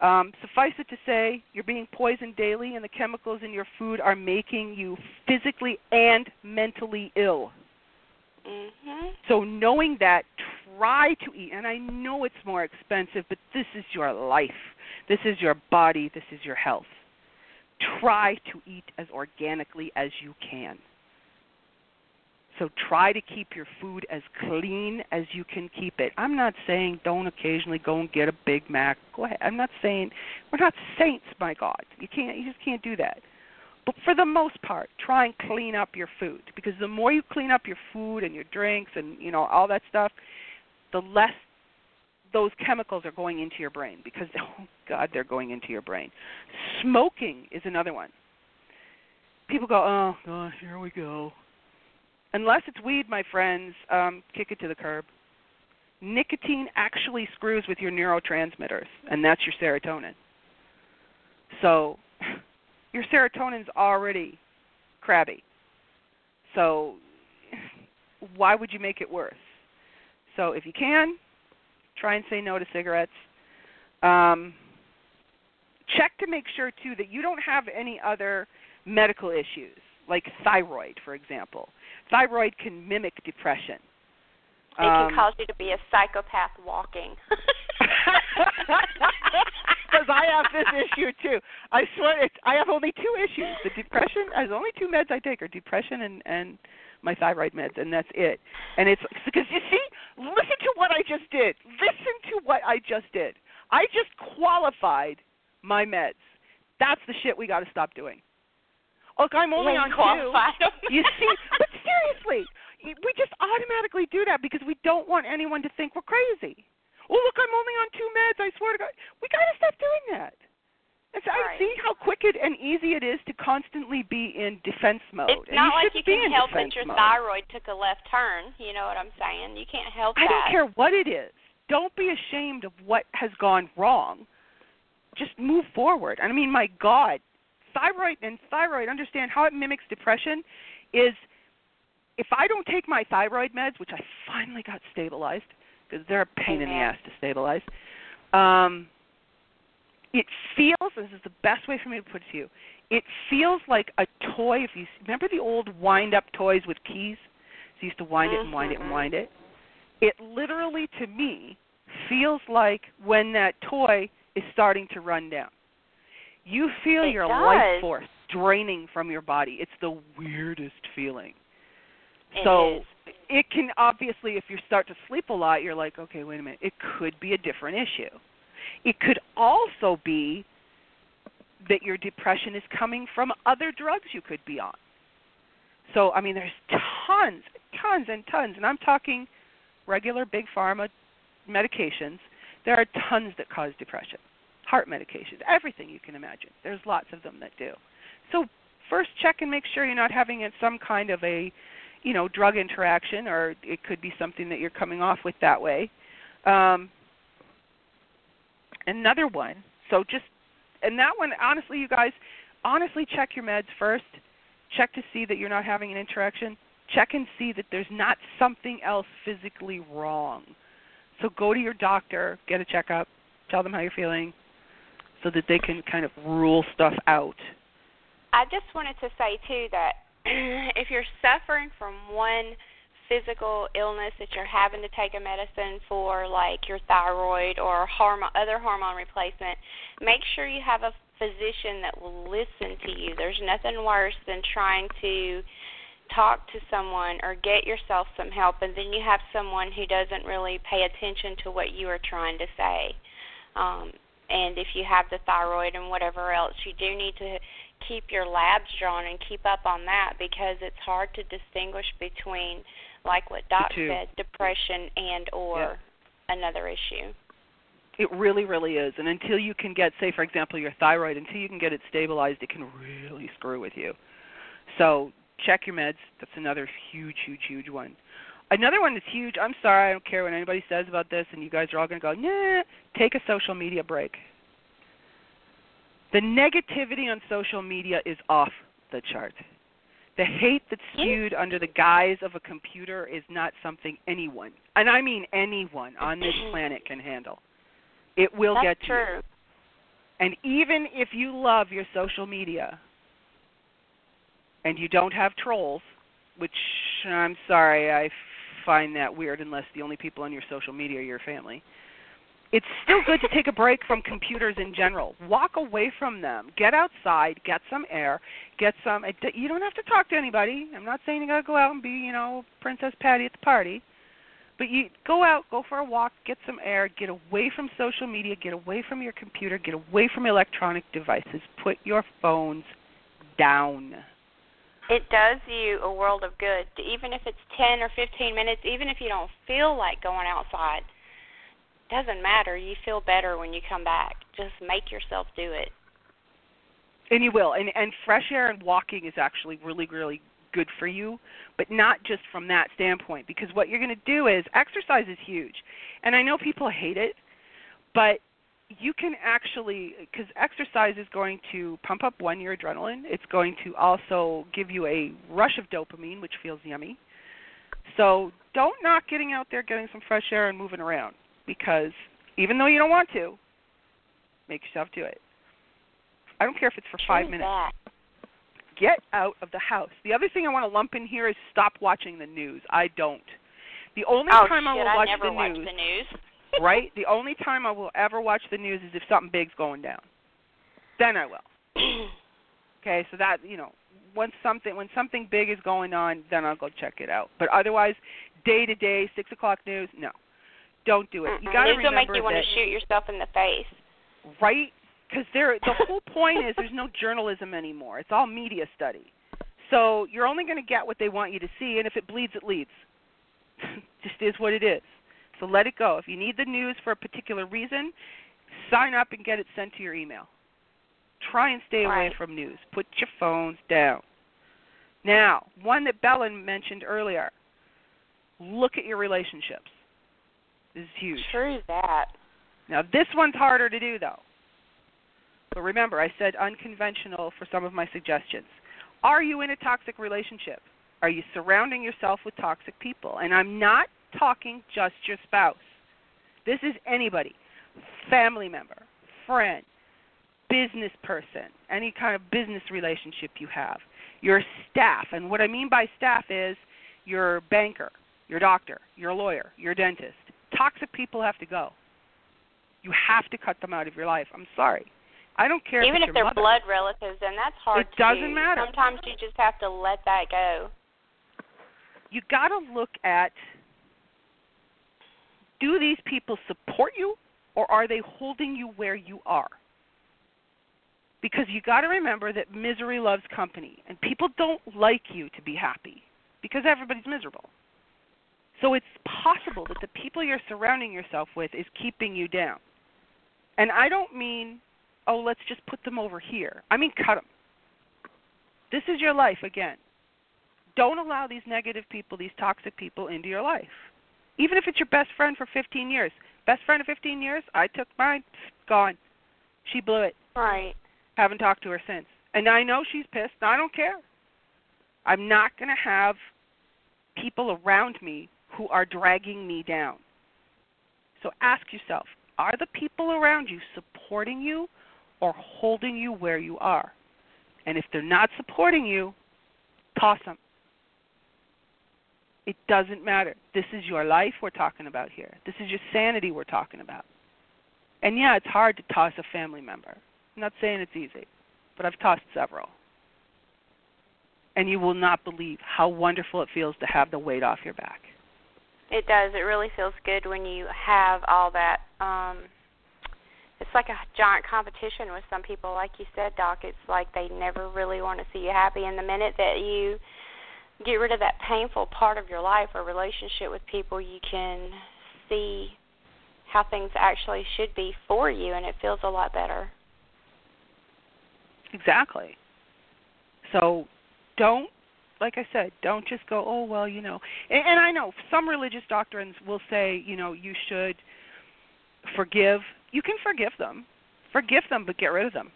Um, suffice it to say, you're being poisoned daily, and the chemicals in your food are making you physically and mentally ill. Mm-hmm. So, knowing that, try to eat. And I know it's more expensive, but this is your life. This is your body. This is your health. Try to eat as organically as you can. So try to keep your food as clean as you can keep it. I'm not saying don't occasionally go and get a Big Mac. Go ahead. I'm not saying we're not saints, my God. You can't you just can't do that. But for the most part, try and clean up your food because the more you clean up your food and your drinks and you know all that stuff, the less those chemicals are going into your brain because (laughs) oh god, they're going into your brain. Smoking is another one. People go, "Oh gosh, here we go." unless it's weed, my friends, um, kick it to the curb. Nicotine actually screws with your neurotransmitters, and that's your serotonin. So your serotonin's already crabby. So why would you make it worse? So if you can, try and say no to cigarettes. Um, check to make sure too that you don't have any other medical issues like thyroid, for example thyroid can mimic depression. It um, can cause you to be a psychopath walking. (laughs) (laughs) Because I have this issue too. I swear, it's, I have only two issues. The depression. There's only two meds I take are depression and and my thyroid meds, and that's it. And it's because you see, listen to what I just did. Listen to what I just did. I just qualified my meds. That's the shit we got to stop doing. Look, I'm only on two. (laughs) You see, but seriously, we just automatically do that because we don't want anyone to think we're crazy. Oh, look, I'm only on two meds. I swear to God, we got to stop doing that. And so I see how quick it and easy it is to constantly be in defense mode. It's and not like you can help that your mode. thyroid took a left turn. You know what I'm saying? You can't help I that. don't care what it is. Don't be ashamed of what has gone wrong. Just move forward. And I mean, my God, thyroid and thyroid. Understand how it mimics depression is if I don't take my thyroid meds, which I finally got stabilized because they're a pain in the ass to stabilize. Um, it feels. This is the best way for me to put it to you. It feels like a toy. If you remember the old wind-up toys with keys, so you used to wind it and wind it and wind it. It literally, to me, feels like when that toy is starting to run down. You feel It your does. life force draining from your body. It's the weirdest feeling. It so is. It can obviously, if you start to sleep a lot, you're like, okay, wait a minute. It could be a different issue. It could also be that your depression is coming from other drugs you could be on. So, I mean, there's tons, tons and tons, and I'm talking regular big pharma medications. There are tons that cause depression. Heart medications, everything you can imagine. There's lots of them that do. So, first check and make sure you're not having some kind of a, you know, drug interaction, or it could be something that you're coming off with that way. Um, another one. So just and that one, honestly, you guys, honestly check your meds first. Check to see that you're not having an interaction. Check and see that there's not something else physically wrong. So go to your doctor, get a checkup, tell them how you're feeling, so that they can kind of rule stuff out. I just wanted to say too that (clears throat) if you're suffering from one physical illness that you're having to take a medicine for, like your thyroid or hormone, other hormone replacement, make sure you have a physician that will listen to you. There's nothing worse than trying to talk to someone or get yourself some help, and then you have someone who doesn't really pay attention to what you are trying to say. Um, and if you have the thyroid and whatever else, you do need to keep your labs drawn and keep up on that because it's hard to distinguish between like what Doc said, depression and or Yeah. another issue. It really, really is. And until you can get, say, for example, your thyroid, until you can get it stabilized, it can really screw with you. So check your meds. That's another huge, huge, huge one. Another one that's huge. I'm sorry, I don't care what anybody says about this, and you guys are all going to go, nah. Take a social media break. The negativity on social media is off the chart. The hate that's spewed under the guise of a computer is not something anyone, and I mean anyone on this (clears throat) planet can handle. It will That's get to you. true. And even if you love your social media and you don't have trolls, which I'm sorry, I find that weird unless the only people on your social media are your family. It's still good to take a break from computers in general. Walk away from them. Get outside, get some air, get some you don't have to talk to anybody. I'm not saying you got to go out and be, you know, Princess Patty at the party. But you go out, go for a walk, get some air, get away from social media, get away from your computer, get away from electronic devices. Put your phones down. It does you a world of good. Even if it's 10 or 15 minutes, even if you don't feel like going outside, doesn't matter. You feel better when you come back. Just make yourself do it. And you will. And and fresh air and walking is actually really really good for you, but not just from that standpoint because what you're going to do is exercise is huge. And I know people hate it, but you can actually because exercise is going to pump up one your adrenaline. It's going to also give you a rush of dopamine, which feels yummy. So don't knock getting out there, getting some fresh air, and moving around because even though you don't want to, make yourself do it. I don't care if it's for five minutes. Get out of the house. The other thing I want to lump in here is stop watching the news. I don't. The only oh time I shit! will I watch never the watch news the news. (laughs) (laughs) right? The only time I will ever watch the news is if something big's going down. Then I will. (clears throat) Okay, so that you know, when something when something big is going on, then I'll go check it out. But otherwise, day to day, six o'clock news, no. Don't do it. You Mm-mm. got to remember make you want to shoot yourself in the face. right? Because there, the whole point is there's no journalism anymore. It's all media study. So you're only going to get what they want you to see, and if it bleeds, it leads. (laughs) Just is what it is. So let it go. If you need the news for a particular reason, sign up and get it sent to your email. Try and stay away Right. from news. Put your phones down. Now, one that Bella mentioned earlier. Look at your relationships. This is huge. True that. Now, this one's harder to do, though. But remember, I said unconventional for some of my suggestions. Are you in a toxic relationship? Are you surrounding yourself with toxic people? And I'm not talking just your spouse. This is anybody family member, friend, business person, any kind of business relationship you have, your staff. And what I mean by staff is your banker, your doctor, your lawyer, your dentist. Toxic people have to go. You have to cut them out of your life. I'm sorry. I don't care Even if, if they're mother. blood relatives, and that's hard It doesn't do. matter. Sometimes you just have to let that go. You got to look at do these people support you or are they holding you where you are? Because you got to remember that misery loves company and people don't like you to be happy because everybody's miserable. So it's possible that the people you're surrounding yourself with is keeping you down. And I don't mean, oh, let's just put them over here. I mean, cut them. This is your life again. Don't allow these negative people, these toxic people into your life. Even if it's your best friend for 15 years. Best friend of 15 years, I took mine, gone. She blew it. Right. Haven't talked to her since. And I know she's pissed. I don't care. I'm not going to have people around me who are dragging me down. So ask yourself are the people around you supporting you or holding you where you are? And if they're not supporting you, toss them. It doesn't matter. This is your life we're talking about here. This is your sanity we're talking about. And yeah, it's hard to toss a family member. I'm not saying it's easy, but I've tossed several. And you will not believe how wonderful it feels to have the weight off your back. It does. It really feels good when you have all that. Um, it's like a giant competition with some people, like you said, Doc. It's like they never really want to see you happy. And the minute that you get rid of that painful part of your life or relationship with people, you can see how things actually should be for you, and it feels a lot better. Exactly. So don't like I said, don't just go, oh well, you know. And, and I know some religious doctrines will say, you know, you should forgive. You can forgive them, forgive them, but get rid of them.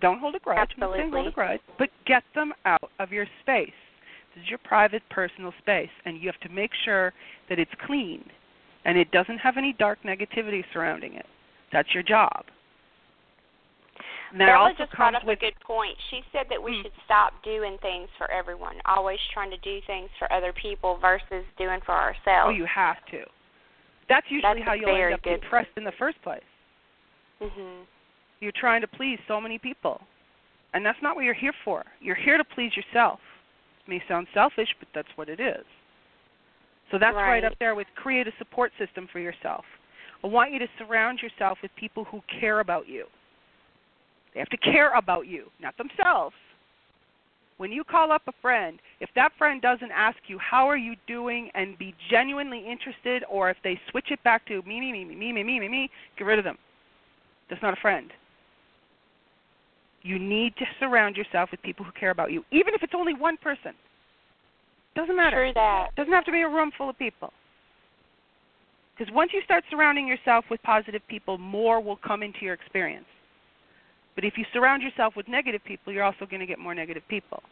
Don't hold a grudge. I'm not hold a grudge, but get them out of your space. This is your private, personal space, and you have to make sure that it's clean and it doesn't have any dark negativity surrounding it. That's your job. That Bella also just brought up with a good point. She said that we Hmm. should stop doing things for everyone, always trying to do things for other people versus doing for ourselves. Oh, you have to. That's usually That's how you'll end up good- depressed in the first place. Mhm. You're trying to please so many people. And that's not what you're here for. You're here to please yourself. It may sound selfish, but that's what it is. So that's right, Right. up there with create a support system for yourself. I want you to surround yourself with people who care about you. They have to care about you, not themselves. When you call up a friend, if that friend doesn't ask you how are you doing and be genuinely interested, or if they switch it back to me, me, me, me, me, me, me, me, get rid of them. That's not a friend. You need to surround yourself with people who care about you, even if it's only one person. Doesn't matter. True that. Doesn't have to be a room full of people. Because once you start surrounding yourself with positive people, more will come into your experience. But if you surround yourself with negative people, you're also going to get more negative people.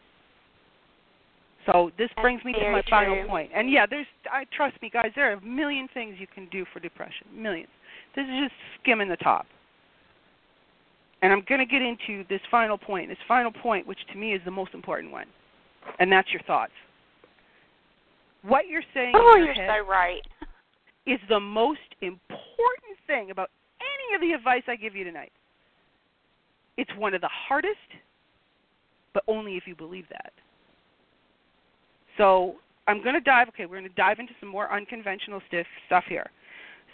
So this That's brings me to my final point. And yeah, there's I trust me guys, there are a million things you can do for depression. Millions. This is just skimming the top. And I'm going to get into this final point. This final point which to me is the most important one. And that's your thoughts. What you're saying Oh, in your you're head so right. is the most important thing about any of the advice I give you tonight. It's one of the hardest, but only if you believe that. So I'm going to dive. Okay, we're going to dive into some more unconventional stiff stuff here.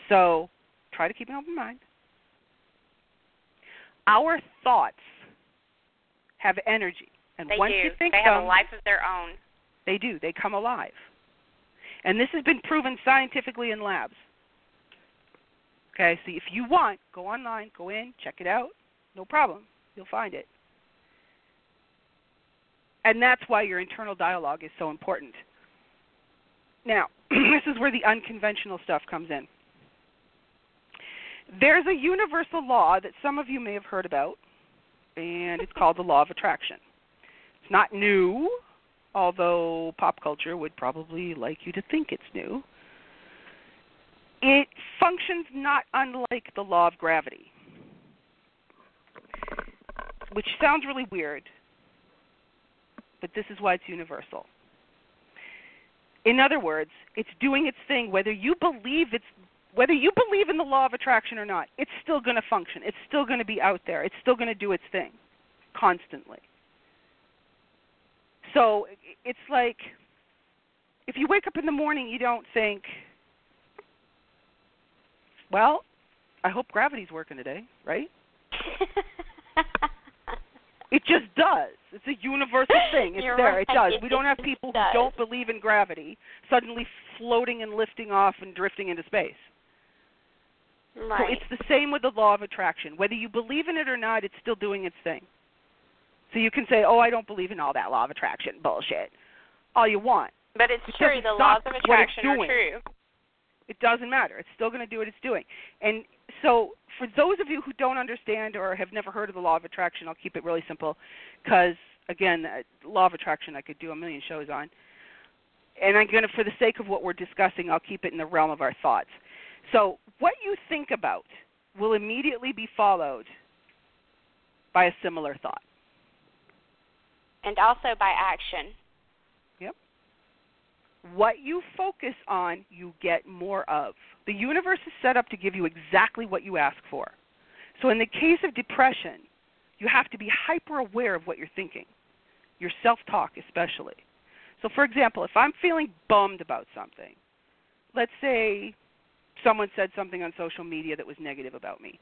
So try to keep an open mind. Our thoughts have energy, and they once do. you think they have them, a life of their own. they do. They come alive. And this has been proven scientifically in labs. Okay, so if you want, go online, go in, check it out. No problem. You'll find it. And that's why your internal dialogue is so important. Now, (clears throat) this is where the unconventional stuff comes in. There's a universal law that some of you may have heard about, and it's called the law of attraction. It's not new, although pop culture would probably like you to think it's new. It functions not unlike the law of gravity, which sounds really weird, but this is why it's universal. In other words, it's doing its thing whether you believe it's whether you believe in the law of attraction or not. It's still going to function. It's still going to be out there. It's still going to do its thing constantly. So it's like if you wake up in the morning, you don't think, well, I hope gravity's working today, right? (laughs) It just does. It's a universal (laughs) thing. It's You're there. right. It does. It we don't have people who don't believe in gravity suddenly floating and lifting off and drifting into space. Right. So it's the same with the law of attraction. Whether you believe in it or not, it's still doing its thing. So you can say, "Oh, I don't believe in all that law of attraction bullshit," all you want. but it's it true. The laws of attraction are true. It doesn't matter. It's still going to do what it's doing. And so, for those of you who don't understand or have never heard of the law of attraction, I'll keep it really simple because, again, uh, law of attraction I could do a million shows on. And I'm going to, for the sake of what we're discussing, I'll keep it in the realm of our thoughts. So, what you think about will immediately be followed by a similar thought. And also by action. What you focus on, you get more of. The universe is set up to give you exactly what you ask for. So, in the case of depression, you have to be hyper aware of what you're thinking, your self talk, especially. So, for example, if I'm feeling bummed about something, let's say someone said something on social media that was negative about me,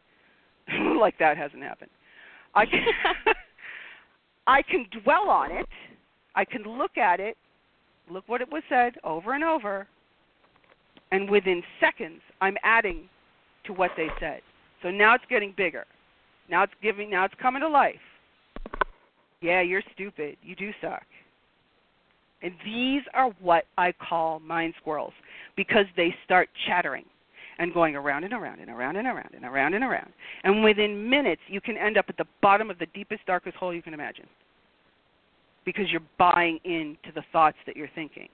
(laughs) like that hasn't happened. I can, (laughs) I can dwell on it, I can look at it, look what it was said over and over, and within seconds I'm adding to what they said. So now it's getting bigger. Now it's giving now it's coming to life. Yeah, you're stupid. You do suck. And these are what I call mind squirrels because they start chattering and going around and around and around and around and around and around. And within minutes you can end up at the bottom of the deepest darkest hole you can imagine because you're buying into the thoughts that you're thinking.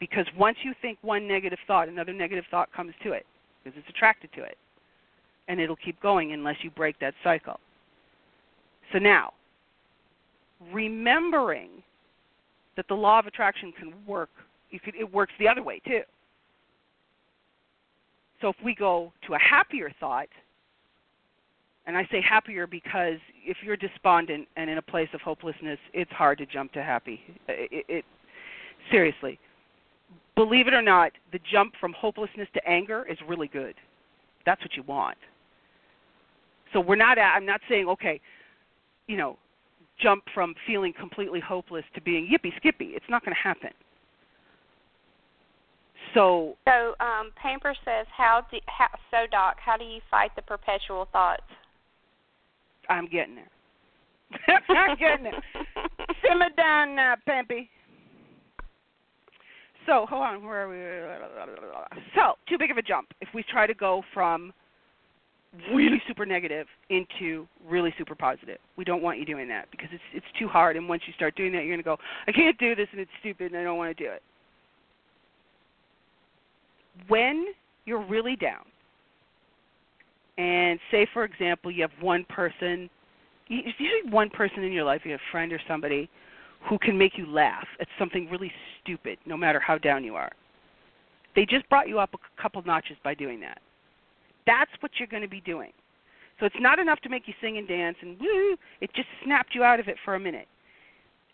Because once you think one negative thought, another negative thought comes to it because it's attracted to it. And it'll keep going unless you break that cycle. So now, remembering that the law of attraction can work, could, it works the other way too. So if we go to a happier thought, and I say happier because if you're despondent and in a place of hopelessness, it's hard to jump to happy. It, it seriously, believe it or not, the jump from hopelessness to anger is really good. That's what you want. So we're not. At, I'm not saying okay, you know, jump from feeling completely hopeless to being yippee skippy. It's not going to happen. So So, um, Pamper says, "How do how, so, Doc? How do you fight the perpetual thoughts?" I'm getting there. (laughs) I'm getting there. Simmer down now, Pampy. So, hold on, where are we? So, too big of a jump if we try to go from really super negative into really super positive. We don't want you doing that because it's it's too hard and once you start doing that you're going to go, I can't do this and it's stupid and I don't want to do it. When you're really down and say for example you have one person usually one person in your life, you have a friend or somebody who can make you laugh at something really stupid, no matter how down you are. They just brought you up a couple notches by doing that. That's what you're going to be doing. So it's not enough to make you sing and dance and woo. It just snapped you out of it for a minute.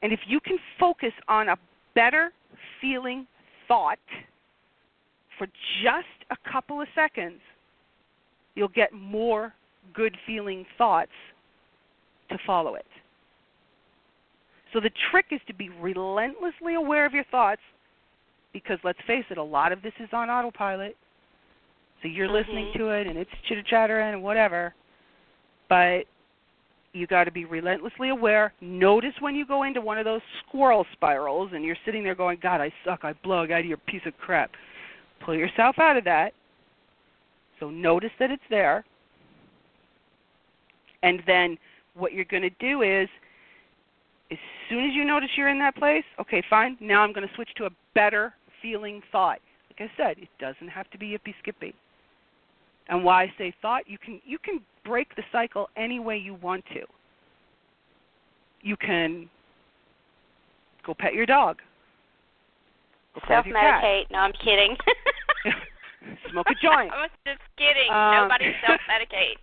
And if you can focus on a better feeling thought for just a couple of seconds, you'll get more good feeling thoughts to follow it. So the trick is to be relentlessly aware of your thoughts because let's face it, a lot of this is on autopilot. So you're mm-hmm. listening to it and it's chitter chattering and whatever. But you got to be relentlessly aware. Notice when you go into one of those squirrel spirals and you're sitting there going, God, I suck, I blow, I got your piece of crap. Pull yourself out of that. So notice that it's there. And then what you're going to do is, as soon as you notice you're in that place, okay, fine, now I'm going to switch to a better feeling thought. Like I said, it doesn't have to be yippee skippy. And why I say thought, you can you can break the cycle any way you want to. You can go pet your dog. Self medicate. No, I'm kidding. (laughs) Smoke a joint. I was just kidding. Um, Nobody (laughs) self medicate.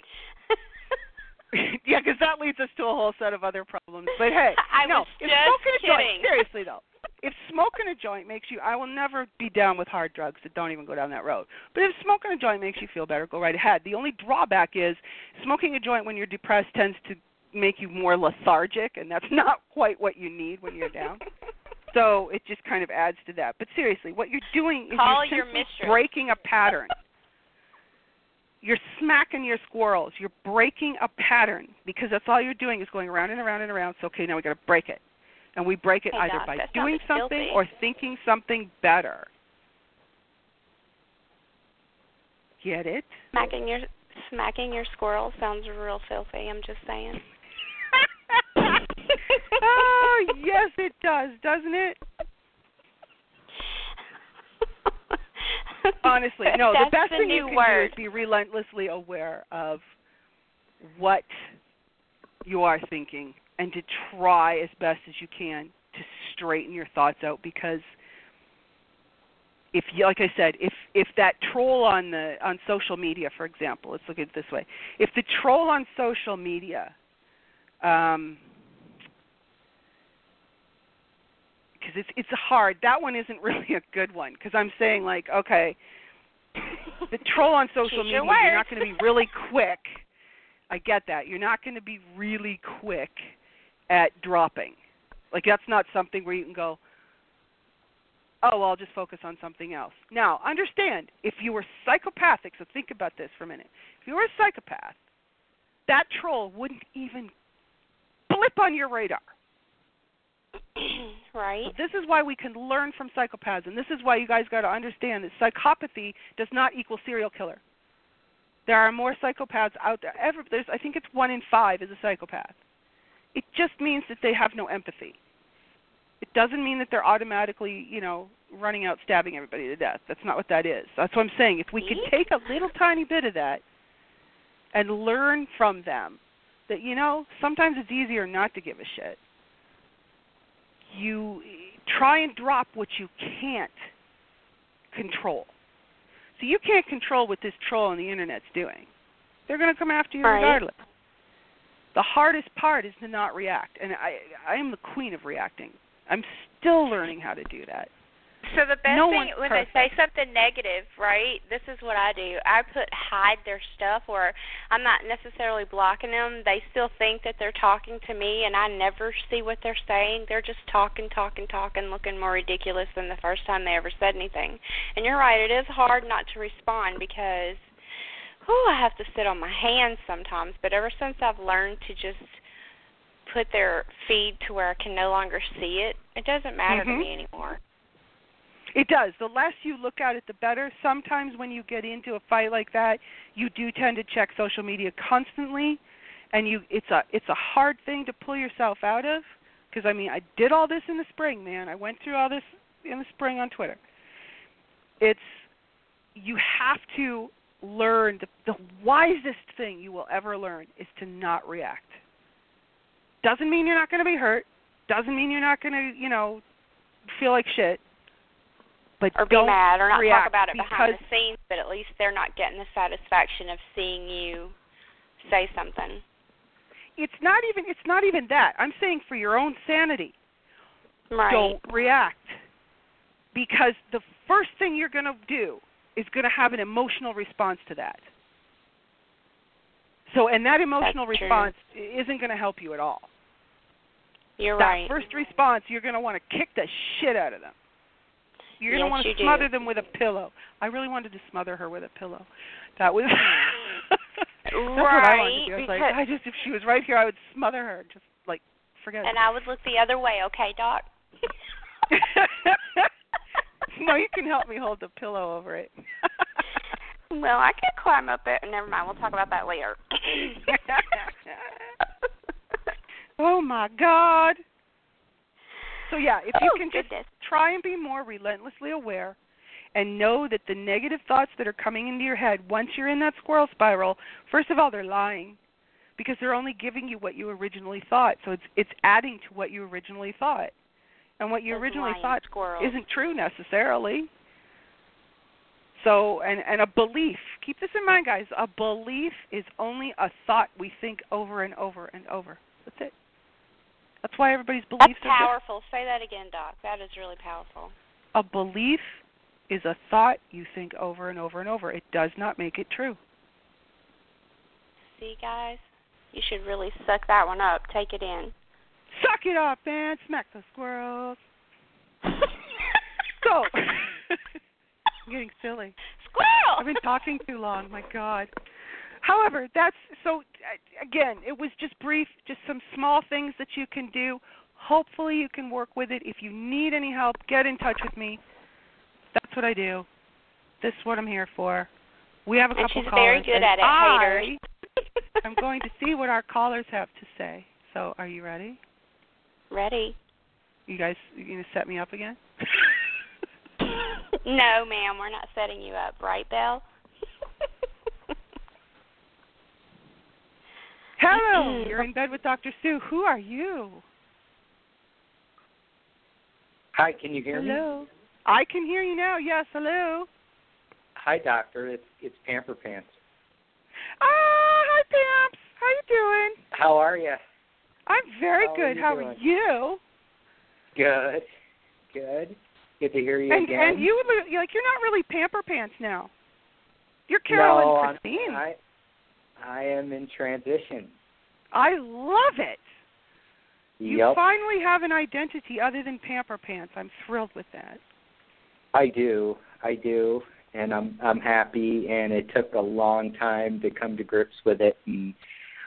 (laughs) yeah, because that leads us to a whole set of other problems. But hey, (laughs) I no, was if just smoking a joint, seriously though, if smoking a joint makes you, I will never be down with hard drugs. So don't even go down that road. But if smoking a joint makes you feel better, go right ahead. The only drawback is smoking a joint when you're depressed tends to make you more lethargic, and that's not quite what you need when you're down. So it just kind of adds to that. But seriously, what you're doing is Call you're simply mistress. breaking a pattern. You're smacking your squirrels. You're breaking a pattern because that's all you're doing is going around and around and around. So okay, now we got to break it, and we break it Hey, either Doc, by doing something or thinking something better. Get it? smacking your smacking your squirrel sounds real filthy. I'm just saying. Oh yes, it does, doesn't it? Honestly, no. The best the thing you can word. do is be relentlessly aware of what you are thinking, and to try as best as you can to straighten your thoughts out. Because if you, like I said, if if that troll on the on social media, for example, let's look at it this way: if the troll on social media, um, because it's it's hard. That one isn't (laughs) really a good one because I'm saying like, okay, the troll on social media, you're not going to be really quick. I get that. You're not going to be really quick at dropping. Like that's not something where you can go, oh, well, I'll just focus on something else. Now, understand, if you were psychopathic, so think about this for a minute. If you were a psychopath, that troll wouldn't even blip on your radar. (coughs) right. This is why we can learn from psychopaths, and this is why you guys got to understand that psychopathy does not equal serial killer. There are more psychopaths out there. Ever, there's, I think it's one in five is a psychopath. It just means that they have no empathy. It doesn't mean that they're automatically, you know, running out stabbing everybody to death. That's not what that is. That's what I'm saying. If we could take a little tiny bit of that and learn from them, that you know, sometimes it's easier not to give a shit you try and drop what you can't control. So you can't control what this troll on the internet's doing. They're going to come after you Right. regardless. The hardest part is to not react, and I I am the queen of reacting. I'm still learning how to do that. So the best No thing when perfect. they say something negative, right? This is what I do. I put hide their stuff, or I'm not necessarily blocking them. They still think that they're talking to me, and I never see what they're saying. They're just talking, talking, talking, looking more ridiculous than the first time they ever said anything. And you're right. It is hard not to respond because, whew, I have to sit on my hands sometimes. But ever since I've learned to just put their feed to where I can no longer see it, it doesn't matter Mhm. to me anymore. It does. The less you look at it, the better. Sometimes when you get into a fight like that, you do tend to check social media constantly, and you it's a it's a hard thing to pull yourself out of. Because I mean, I did all this in the spring, man. I went through all this in the spring on Twitter. It's you have to learn the, the wisest thing you will ever learn is to not react. Doesn't mean you're not going to be hurt. Doesn't mean you're not going to, you know, feel like shit. But or be mad or not talk about it behind the scenes, but at least they're not getting the satisfaction of seeing you say something. it's not even it's not even that. I'm saying for your own sanity, Right. don't react. Because the first thing you're going to do is going to have an emotional response to that. So, and that emotional That's true. response isn't going to help you at all. You're that right. first response, you're going to want to kick the shit out of them. You're going to Yes, want to you do. smother them with a pillow. I really wanted to smother her with a pillow. That was hmm. (laughs) That's what I wanted to do. I was like, I just if she was right here, I would smother her. Just like forget it. and it. I would look the other way, okay, Doc? (laughs) no, you can help me hold the pillow over it. (laughs) well, I could climb up it. Never mind. We'll talk about that later. oh my God. So yeah, if you Oh, can just goodness. try and be more relentlessly aware and know that the negative thoughts that are coming into your head once you're in that squirrel spiral, first of all, they're lying because they're only giving you what you originally thought. So it's it's adding to what you originally thought. And what you Those originally thought squirrels. isn't true necessarily. So, and and a belief. Keep this in mind, guys. A belief is only a thought we think over and over and over. That's it. That's why everybody's That's beliefs are different. powerful. Say that again, Doc. That is really powerful. A belief is a thought you think over and over and over. It does not make it true. See, guys, you should really suck that one up. Take it in. Suck it up, man. Smack the squirrels. (laughs) So, (laughs) I'm getting silly. Squirrel. I've been talking too long. My God. However, that's so. Again, it was just brief, just some small things that you can do. Hopefully, you can work with it. If you need any help, get in touch with me. That's what I do. This is what I'm here for. We have a And couple she's callers. very good and at it, I am going to see what our callers have to say. So, are you ready? Ready? You guys, you gonna set me up again? (laughs) no, ma'am, we're not setting you up, right, Belle? Hello, you're in bed with Dr. Sue. Who are you? Hi, can you hear me? Hello. I can hear you now. Yes, hello. Hi, doctor. It's it's Pamper Pants. Ah, hi, Pamps. How you doing? How are you? I'm very How good. you How doing? are you? Good. Good. Good to hear you and again. and you li- like you're not really Pamper Pants now. You're Carolyn no, I'm- Christine. I I am in transition. I love it. You yep, finally have an identity other than Pamper Pants. I'm thrilled with that. I do. I do, and I'm I'm happy. And it took a long time to come to grips with it. And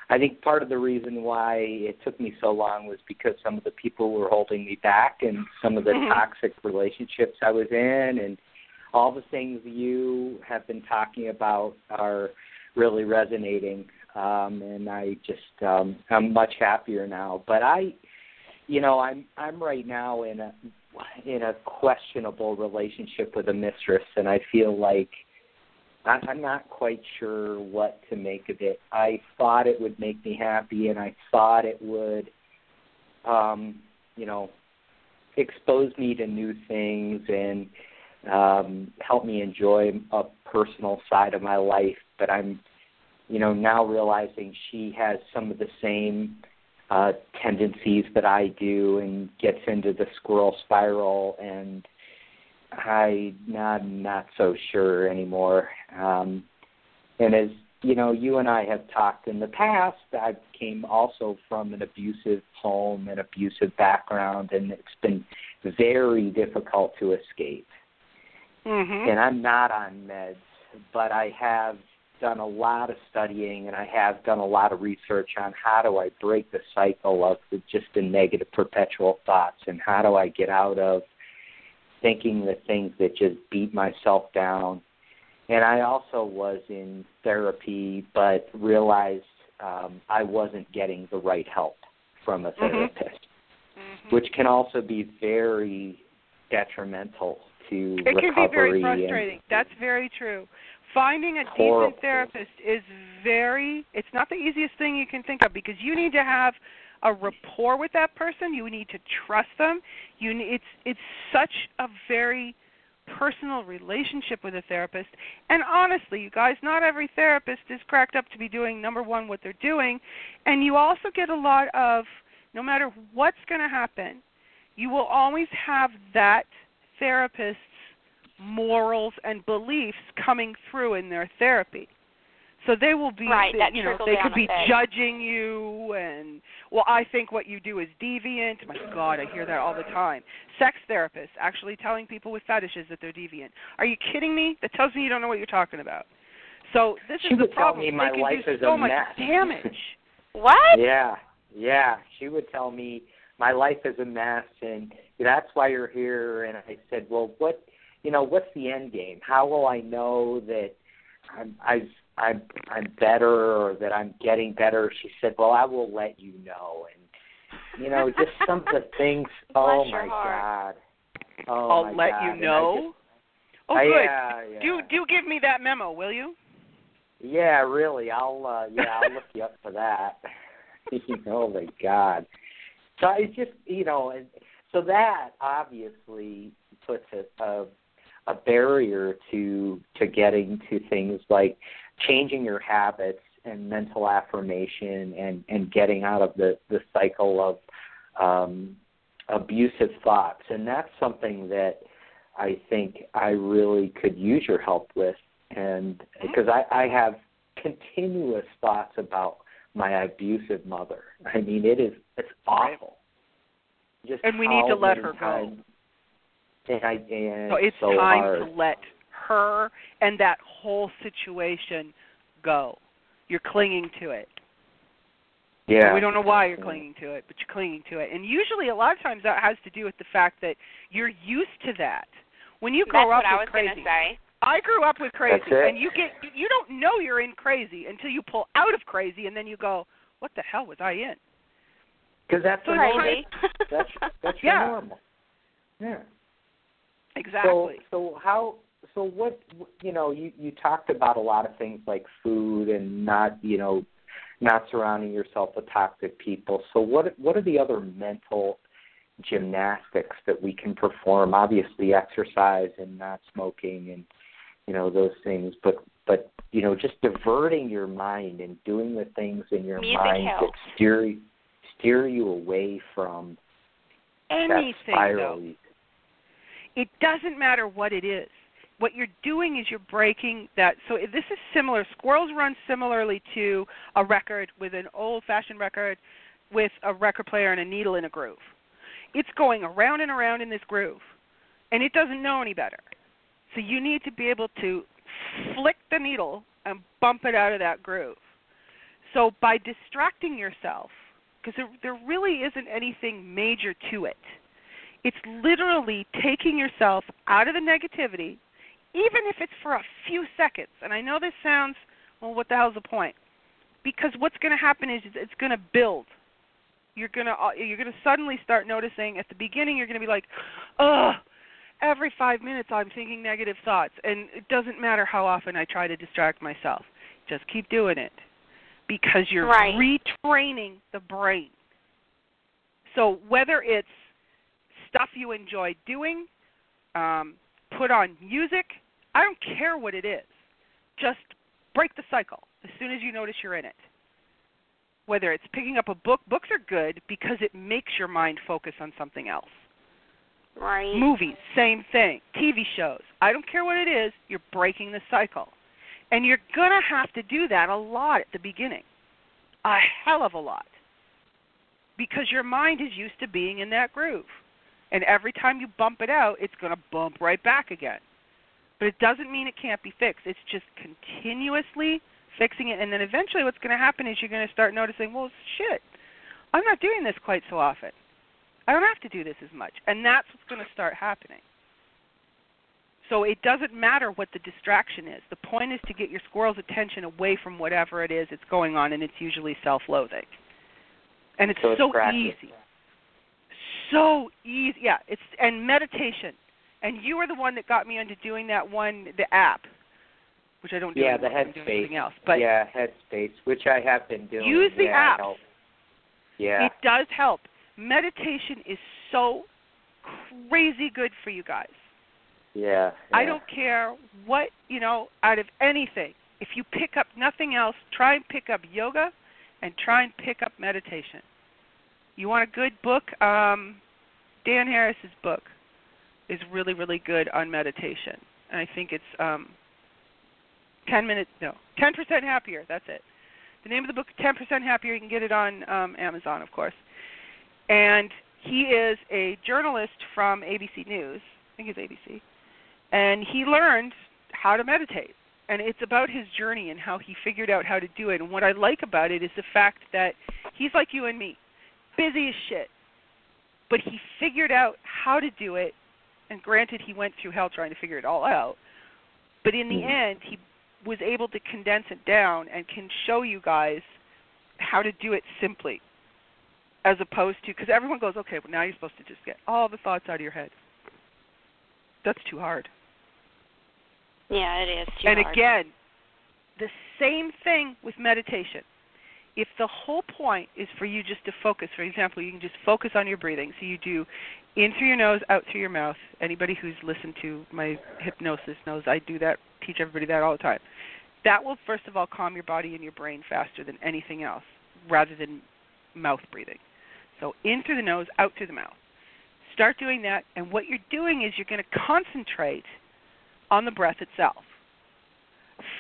I think part of the reason why it took me so long was because some of the people were holding me back, and some of the Mhm. toxic relationships I was in, and all the things you have been talking about are really resonating. Um, and I just um, I'm much happier now. But I, you know, I'm I'm right now in a in a questionable relationship with a mistress, and I feel like I- I'm not quite sure what to make of it. I thought it would make me happy, and I thought it would, um, you know, expose me to new things and um, help me enjoy a personal side of my life. But I'm, you know, now realizing she has some of the same uh, tendencies that I do and gets into the squirrel spiral and I I'm not so sure anymore. Um and as you know, you and I have talked in the past, I came also from an abusive home and abusive background and it's been very difficult to escape. Mhm. And I'm not on meds, but I have done a lot of studying and I have done a lot of research on how do I break the cycle of the, just the negative perpetual thoughts and how do I get out of thinking the things that just beat myself down. And I also was in therapy but realized um I wasn't getting the right help from a Mhm. therapist, Mhm. which can also be very detrimental to It can be very recovery and frustrating. That's very true. Finding a Horrible. decent therapist is very it's not the easiest thing you can think of because you need to have a rapport with that person, you need to trust them. You it's it's such a very personal relationship with a therapist. And honestly, you guys, not every therapist is cracked up to be doing number 1 what they're doing, and you also get a lot of no matter what's going to happen, you will always have that therapist's morals and beliefs coming through in their therapy. So they will be, right, they, you know, they could be effect. judging you and, well, I think what you do is deviant. My God, I hear that all the time. Sex therapists actually telling people with fetishes that they're deviant. Are you kidding me? That tells me you don't know what you're talking about. So this She is the would tell problem. me they my can life is so a much mess. damage. (laughs) What? Yeah, yeah. She would tell me my life is a mess, and that's why you're here. And I said, well, what, you know, what's the end game? How will I know that I'm I've I'm I'm better or that I'm getting better? She said, well, I will let you know. And you know, just some of the (laughs) things. oh my heart. God. Oh I'll my let God. you know. just- oh, I- good. Yeah, yeah. Do do give me that memo, will you? Yeah, really. I'll uh yeah, I'll look you up for that. (laughs) oh my God. So it's just you know, and so that obviously puts a, a a barrier to to getting to things like changing your habits and mental affirmation and and getting out of the the cycle of um abusive thoughts and that's something that I think I really could use your help with and because I, I have continuous thoughts about my abusive mother. I mean, it is it's awful. Just And we need to let her go. Times- And I and So it's so time hard. to let her and that whole situation go. You're clinging to it. yeah. We don't know why you're clinging to it, but you're clinging to it. And usually, a lot of times, that has to do with the fact that you're used to that. When you grow That's up what I with was crazy, say. I grew up with crazy, That's it. and you get you don't know you're in crazy until you pull out of crazy, and then you go, "What the hell was I in?" Because that's So the it's normal. Crazy. That's that's (laughs) Yeah. your normal. Yeah. Exactly. So so how so what you know you you talked about a lot of things like food and not you know not surrounding yourself with toxic people. So what what are the other mental gymnastics that we can perform? Obviously exercise and not smoking and you know those things, but but you know just diverting your mind and doing the things in your Music mind helps. that steer steer you away from that Anything spiral. though. It doesn't matter what it is. What you're doing is you're breaking that. So this is similar. Squirrels run similarly to a record with an old-fashioned record with a record player and a needle in a groove. It's going around and around in this groove, and it doesn't know any better. So you need to be able to flick the needle and bump it out of that groove. So by distracting yourself, because there, there really isn't anything major to it it's literally taking yourself out of the negativity, even if it's for a few seconds. And I know this sounds, well, what the hell's the point? Because what's going to happen is it's going to build. You're going to uh, you're going to suddenly start noticing at the beginning you're going to be like, ugh. Every five minutes I'm thinking negative thoughts, and it doesn't matter how often I try to distract myself. Just keep doing it because you're Right. retraining the brain. So whether it's stuff you enjoy doing, um, put on music. I don't care what it is. Just break the cycle as soon as you notice you're in it. Whether it's picking up a book, books are good because it makes your mind focus on something else. right. Movies, same thing. TV shows. I don't care what it is, you're breaking the cycle. And you're going to have to do that a lot at the beginning. A hell of a lot. Because your mind is used to being in that groove. And every time you bump it out, it's going to bump right back again. But it doesn't mean it can't be fixed. It's just continuously fixing it. And then eventually, what's going to happen is you're going to start noticing, well, shit, I'm not doing this quite so often. I don't have to do this as much. And that's what's going to start happening. So it doesn't matter what the distraction is. The point is to get your squirrel's attention away from whatever it is that's going on, and it's usually self loathing. And it's So it's so practice. easy. So easy. Yeah, it's and meditation. And you were the one that got me into doing that one, the app, which I don't do Yeah, the anymore. Doing Headspace. else. But yeah, Headspace, which I have been doing. use the yeah, app. Yeah. It does help. Meditation is so crazy good for you guys. yeah. I don't care what, you know, out of anything. If you pick up nothing else, try and pick up yoga and try and pick up meditation. You want a good book? Um Dan Harris's book. is really really good on meditation, and I think it's um, ten minutes no ten percent happier. That's it. The name of the book, ten percent happier. You can get it on um, Amazon, of course. And he is a journalist from ABC News. I think it's ABC, and he learned how to meditate. And it's about his journey and how he figured out how to do it. And what I like about it is the fact that he's like you and me, busy as shit, but he figured out how to do it. And granted, he went through hell trying to figure it all out. But in the end, he was able to condense it down and can show you guys how to do it simply as opposed to because everyone goes okay well now you're supposed to just get all the thoughts out of your head that's too hard Yeah, it is. Too and hard. And again the same thing with meditation if the whole point is for you just to focus for example you can just focus on your breathing. So you do in through your nose out through your mouth. Anybody who's listened to my hypnosis knows i do that teach everybody that all the time. That will first of all calm your body and your brain faster than anything else rather than mouth breathing. So in through the nose out through the mouth. Start doing that and what you're doing is you're going to concentrate on the breath itself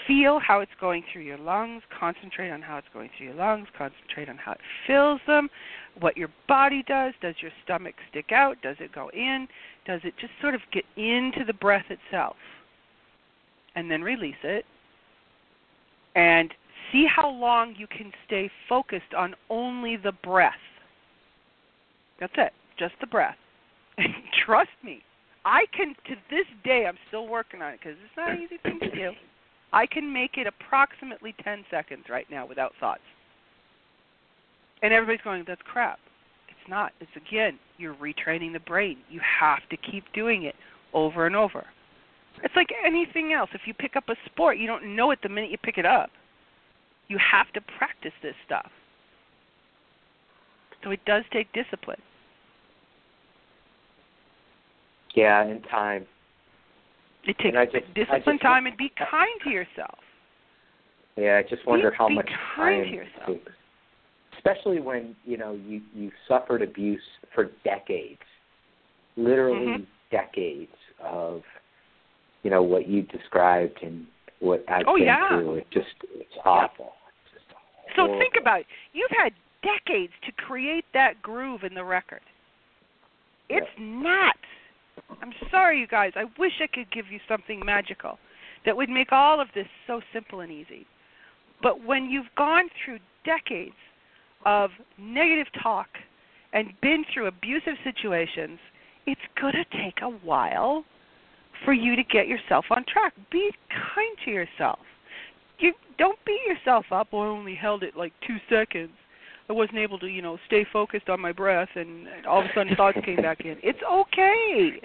feel how it's going through your lungs, concentrate on how it's going through your lungs, concentrate on how it fills them, what your body does. Does your stomach stick out? Does it go in? Does it just sort of get into the breath itself? And then release it. And see how long you can stay focused on only the breath. That's it, just the breath. (laughs) Trust me, I can, to this day, I'm still working on it because it's not an easy thing to do. I can make it approximately 10 seconds right now without thoughts. And everybody's going, that's crap. It's not. It's again, you're retraining the brain. You have to keep doing it over and over. It's like anything else. If you pick up a sport, you don't know it the minute you pick it up. You have to practice this stuff. So it does take discipline. Yeah, and time. It takes just- discipline, just- time, and be kind to yourself. Yeah, I just wonder Be- how be much kind time to yourself. takes. Especially when, you know, you you suffered abuse for decades. Literally Mhm. decades of you know, what you described and what I've Oh, been yeah. through. It just it's awful. It's just So think about it. You've had decades to create that groove in the record. It's not. I'm sorry, you guys. I wish I could give you something magical that would make all of this so simple and easy. But when you've gone through decades of negative talk and been through abusive situations, it's going to take a while for you to get yourself on track. Be kind to yourself. You don't beat yourself up. I only held it like 2 seconds. I wasn't able to, you know, stay focused on my breath and all of a sudden thoughts came back in. It's okay.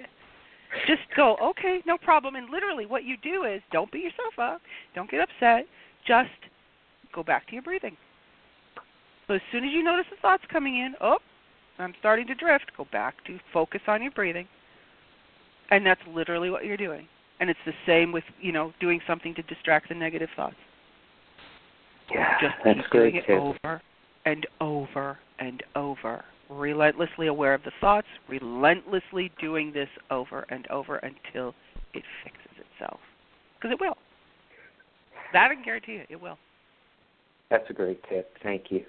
Just go, okay, no problem. And literally what you do is don't beat yourself up. Don't get upset. Just go back to your breathing. So as soon as you notice the thoughts coming in, oh, I'm starting to drift, go back to focus on your breathing. And that's literally what you're doing. And it's the same with, you know, doing something to distract the negative thoughts. Yeah, Just that's keep great doing it tip. over and over and over. Relentlessly aware of the thoughts, relentlessly doing this over and over until it fixes itself. Because it will. That I can guarantee you, it will. That's a great tip. Thank you.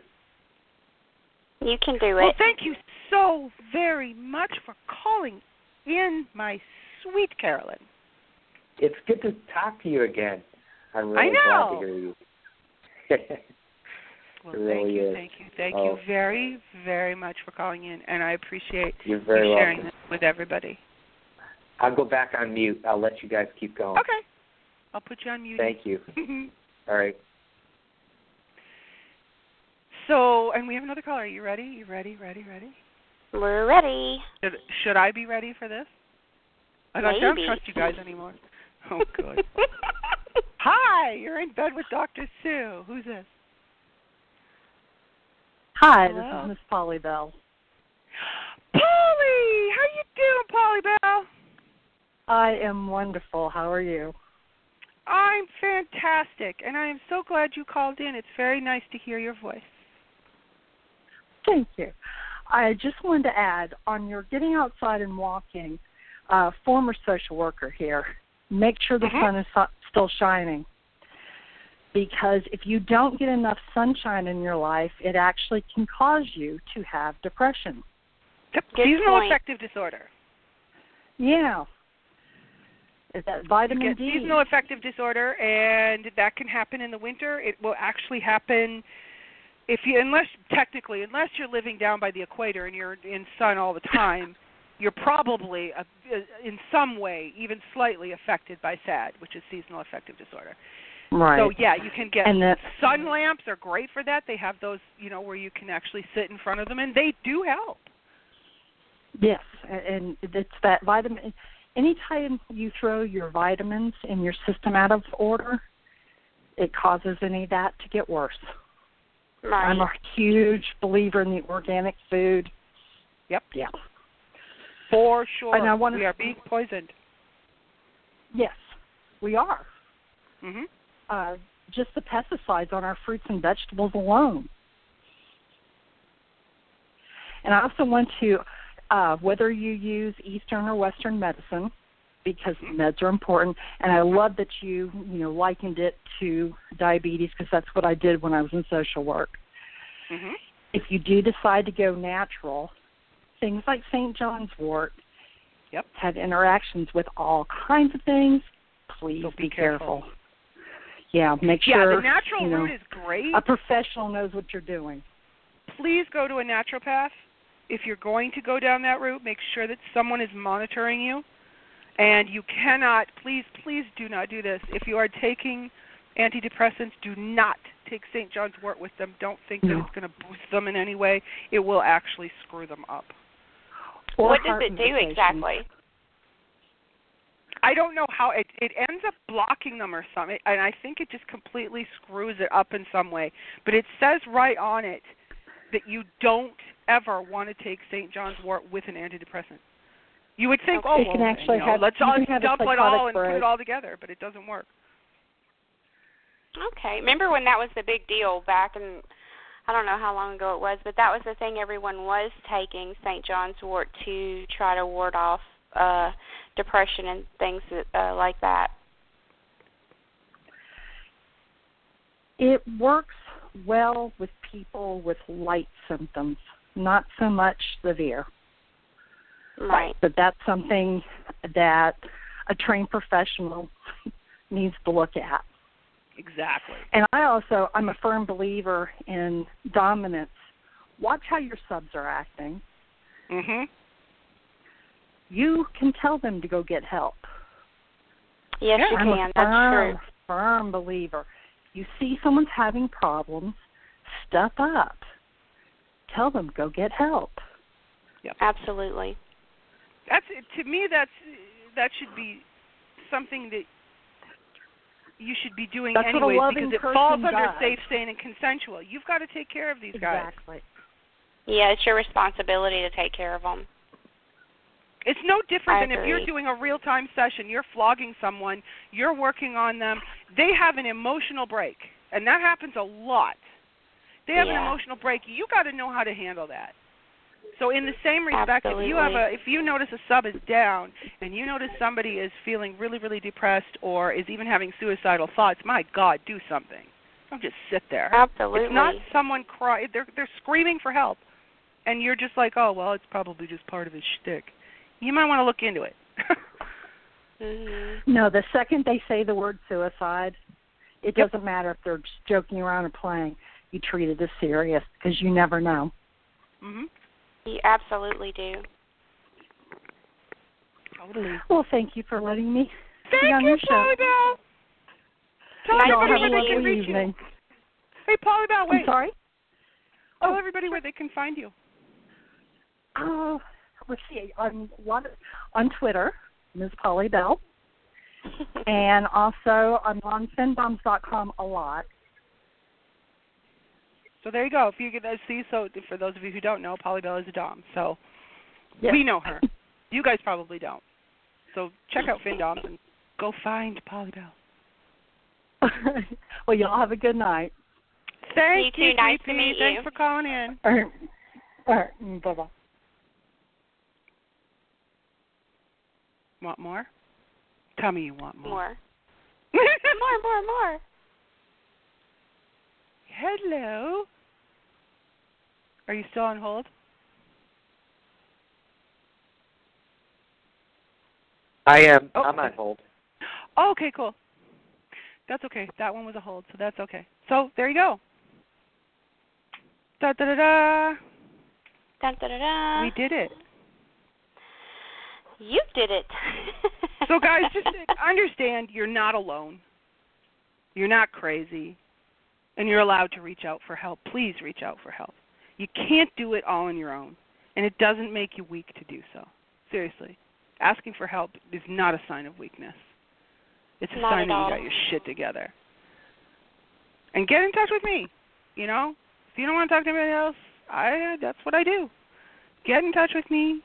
You can do it. Well, thank you so very much for calling in, my sweet Carolyn. It's good to talk to you again. I'm really I glad to hear you. (laughs) Well, It thank really you, is. thank you, thank Oh. you very, very much for calling in, and I appreciate You're very you sharing welcome. this with everybody. I'll go back on mute. I'll let you guys keep going. Okay, I'll put you on mute. Thank you. (laughs) All right. so, and we have another caller. Are you ready? You ready? Ready? Ready? We're ready. Should, should I be ready for this? I don't, I don't trust you guys anymore. (laughs) Oh, good. Hi, you're in bed with Dr. Sue. Who's this? Hi, Hello? this is Miss Polly Bell. Polly, how you doing, Polly Bell? I am wonderful. How are you? I'm fantastic, and I am so glad you called in. It's very nice to hear your voice. Thank you. I just wanted to add on your getting outside and walking. uh, former social worker here. Make sure the Mhm. sun is so- still shining. Because if you don't get enough sunshine in your life, it actually can cause you to have depression. Yep. Good Seasonal point. affective disorder. Yeah. Is that You vitamin get D? seasonal affective disorder, and that can happen in the winter. It will actually happen if you, unless technically, unless you're living down by the equator and you're in sun all the time, you're probably uh in some way, even slightly affected by SAD, which is seasonal affective disorder. Right. So yeah, you can get and the, sun lamps are great for that. They have those, you know, where you can actually sit in front of them, and they do help. Yes, and it's that vitamin. Anytime you throw your vitamins in your system out of order, it causes any of that to get worse. Right. I'm a huge believer in the organic food. Yep. Yeah. For sure. And I wanna- we are being poisoned. Yes, we are. Mhm. Uh, just the pesticides on our fruits and vegetables alone. And I also want to, uh, whether you use Eastern or Western medicine, because meds are important. And I love that you, you know, likened it to diabetes because that's what I did when I was in social work. Mhm. If you do decide to go natural, things like St. John's wort Yep. have interactions with all kinds of things. Please So be, be careful. Yeah, make Yeah, sure the natural you know, route is great. a professional knows what you're doing. Please go to a naturopath. If you're going to go down that route, make sure that someone is monitoring you. And you cannot, please, please do not do this. If you are taking antidepressants, do not take St. John's wort with them. Don't think that it's going to boost them in any way. It will actually screw them up. Or what does it do medication. exactly? I don't know how it it ends up blocking them or something, and I think it just completely screws it up in some way. But it says right on it that you don't ever want to take St. John's Wort with an antidepressant. You would think, oh, It can actually you know, have- let's you all can have dump it all and put break. it all together, but it doesn't work. Okay. Remember when that was the big deal back in I don't know how long ago it was, but that was the thing everyone was taking St. John's wort to try to ward off uh depression and things that, uh, like that. It works well with people with light symptoms, not so much severe. Right. But that's something that a trained professional (laughs) needs to look at. Exactly. And I also I'm a firm believer in dominance. Watch how your subs are acting. Mhm. You can tell them to go get help. Yes, Yeah, you I'm can. a That's firm, true. firm believer. You see someone's having problems, step up. Tell them go get help. Absolutely. That's to me. That's that should be something that you should be doing That's what anyways because it person falls under does. safe, sane, and consensual. You've got to take care of these guys. Exactly. Yeah, it's your responsibility to take care of them. It's no different than if you're doing a real time session, you're flogging someone, you're working on them, they have an emotional break. And that happens a lot. They have an emotional break. You got to know how to handle that. So in the same respect, if you have a if you notice a sub is down and you notice somebody is feeling really really depressed or is even having suicidal thoughts, my god, do something. Don't just sit there. Absolutely. It's not someone cry. They're they're screaming for help, and you're just like, oh well, it's probably just part of his shtick. You might want to look into it. (laughs) Mhm. No, the second they say the word suicide, it Yep. doesn't matter if they're just joking around or playing. You treat it as serious because you never know. mhm. You absolutely do. Totally. Well, thank you for letting me be on you, your show. Polly Bell. Tell Nice Y'all everybody have a where they can reach evening. you. Hey, Polly Bell, I'm sorry. Tell Oh. everybody where they can find you. Oh, let's see. On what on Twitter, Ms. Polly Bell, (laughs) and also I'm on findoms.com a lot. So there you go. If you get to see, so for those of you who don't know, Polly Bell is a dom. So Yes. we know her. (laughs) You guys probably don't. So check out FinDoms and go find Polly Bell. (laughs) well, y'all have a good night. Thank You too. Nice to VP. meet Thanks you. for calling in. All right. All right. Mm, bye bye. Want more? Tell me you want more. More. (laughs) more, more, more. Hello. Are you still on hold? I am. Oh, I'm on hold. Oh, okay, cool. That's okay. That one was a hold, so that's okay. So there you go. Da da da da. Da da da da. We did it. You did it. (laughs) So guys, just understand you're not alone. You're not crazy. And you're allowed to reach out for help. Please reach out for help. You can't do it all on your own. And it doesn't make you weak to do so. Seriously. Asking for help is not a sign of weakness. It's a Not sign that you got your shit together. And get in touch with me. You know? If you don't want to talk to anybody else, I that's what I do. Get in touch with me.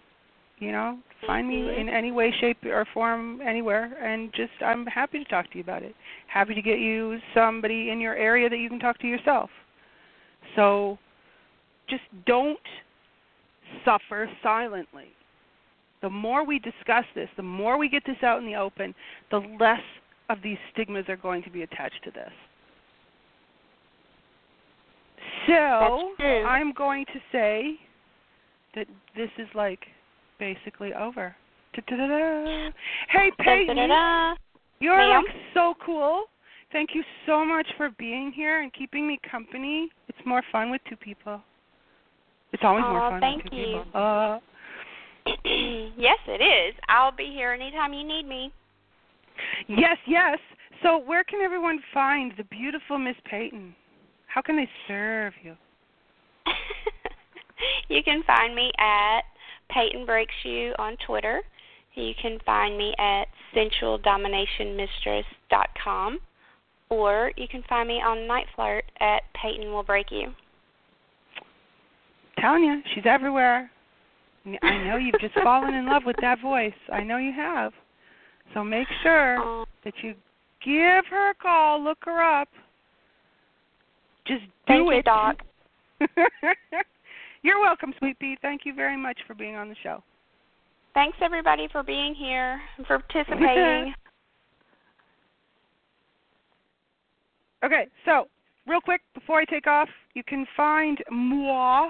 You know, find me Mhm. in any way, shape, or form anywhere, and just I'm happy to talk to you about it. Happy to get you somebody in your area that you can talk to yourself. So, just don't suffer silently. The more we discuss this, the more we get this out in the open, the less of these stigmas are going to be attached to this. So, I'm going to say that this is like basically over. Da-da-da-da. Hey, Peyton, you're Ma'am? like so cool. Thank you so much for being here and keeping me company. It's more fun with two people. It's always more Aw, fun thank with two you. people. Uh, (clears throat) yes, it is. I'll be here anytime you need me. yes, yes. So, where can everyone find the beautiful Miss Peyton? How can they serve you? (laughs) you can find me at Peyton Breaks You on Twitter. You can find me at sensualdominationmistress.com. Or you can find me on Night Flirt at Peyton Will Break You. telling you, she's everywhere. I know you've just fallen in love with that voice. I know you have. So make sure Um, that you give her a call, look her up. Just do Thank you, it. Doc. (laughs) You're welcome, Sweet Pea. Thank you very much for being on the show. Thanks everybody for being here and for participating. (laughs) Okay, so real quick before I take off, you can find moi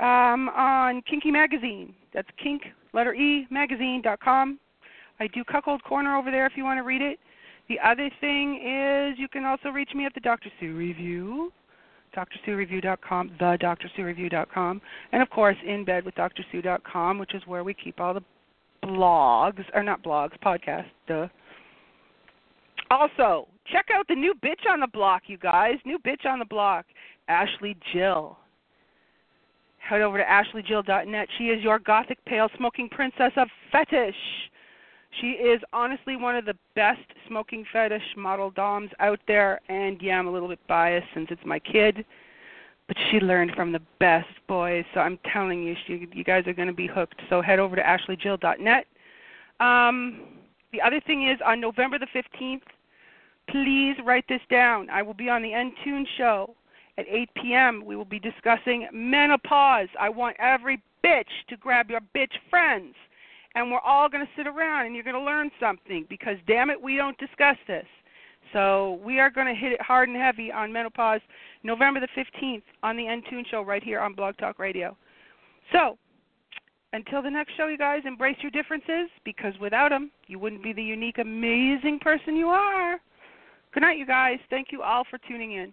um, on Kinky Magazine. That's kink letter e magazine.com. I do Cuckold Corner over there if you want to read it. The other thing is you can also reach me at the Dr. Sue Review, drsuereview.com, the drsuereview.com, and of course in bed with drsue.com, which is where we keep all the blogs, or not blogs, podcasts, duh. Also, check out the new bitch on the block, you guys. New bitch on the block, Ashley Jill. Head over to ashleyjill.net. She is your gothic pale smoking princess of fetish. She is honestly one of the best smoking fetish model doms out there, and yeah, I'm a little bit biased since it's my kid, but she learned from the best boys. So I'm telling you, she, you guys are going to be hooked. So head over to ashleyjill.net. Um, the other thing is on November the 15th, please write this down. I will be on the Entune show at 8 p.m. We will be discussing menopause. I want every bitch to grab your bitch friends, and we're all going to sit around and you're going to learn something because, damn it, we don't discuss this. So we are going to hit it hard and heavy on menopause November the 15th on the Entune show right here on Blog Talk Radio. So until the next show, you guys, embrace your differences because without them, you wouldn't be the unique, amazing person you are. Good night, you guys. Thank you all for tuning in.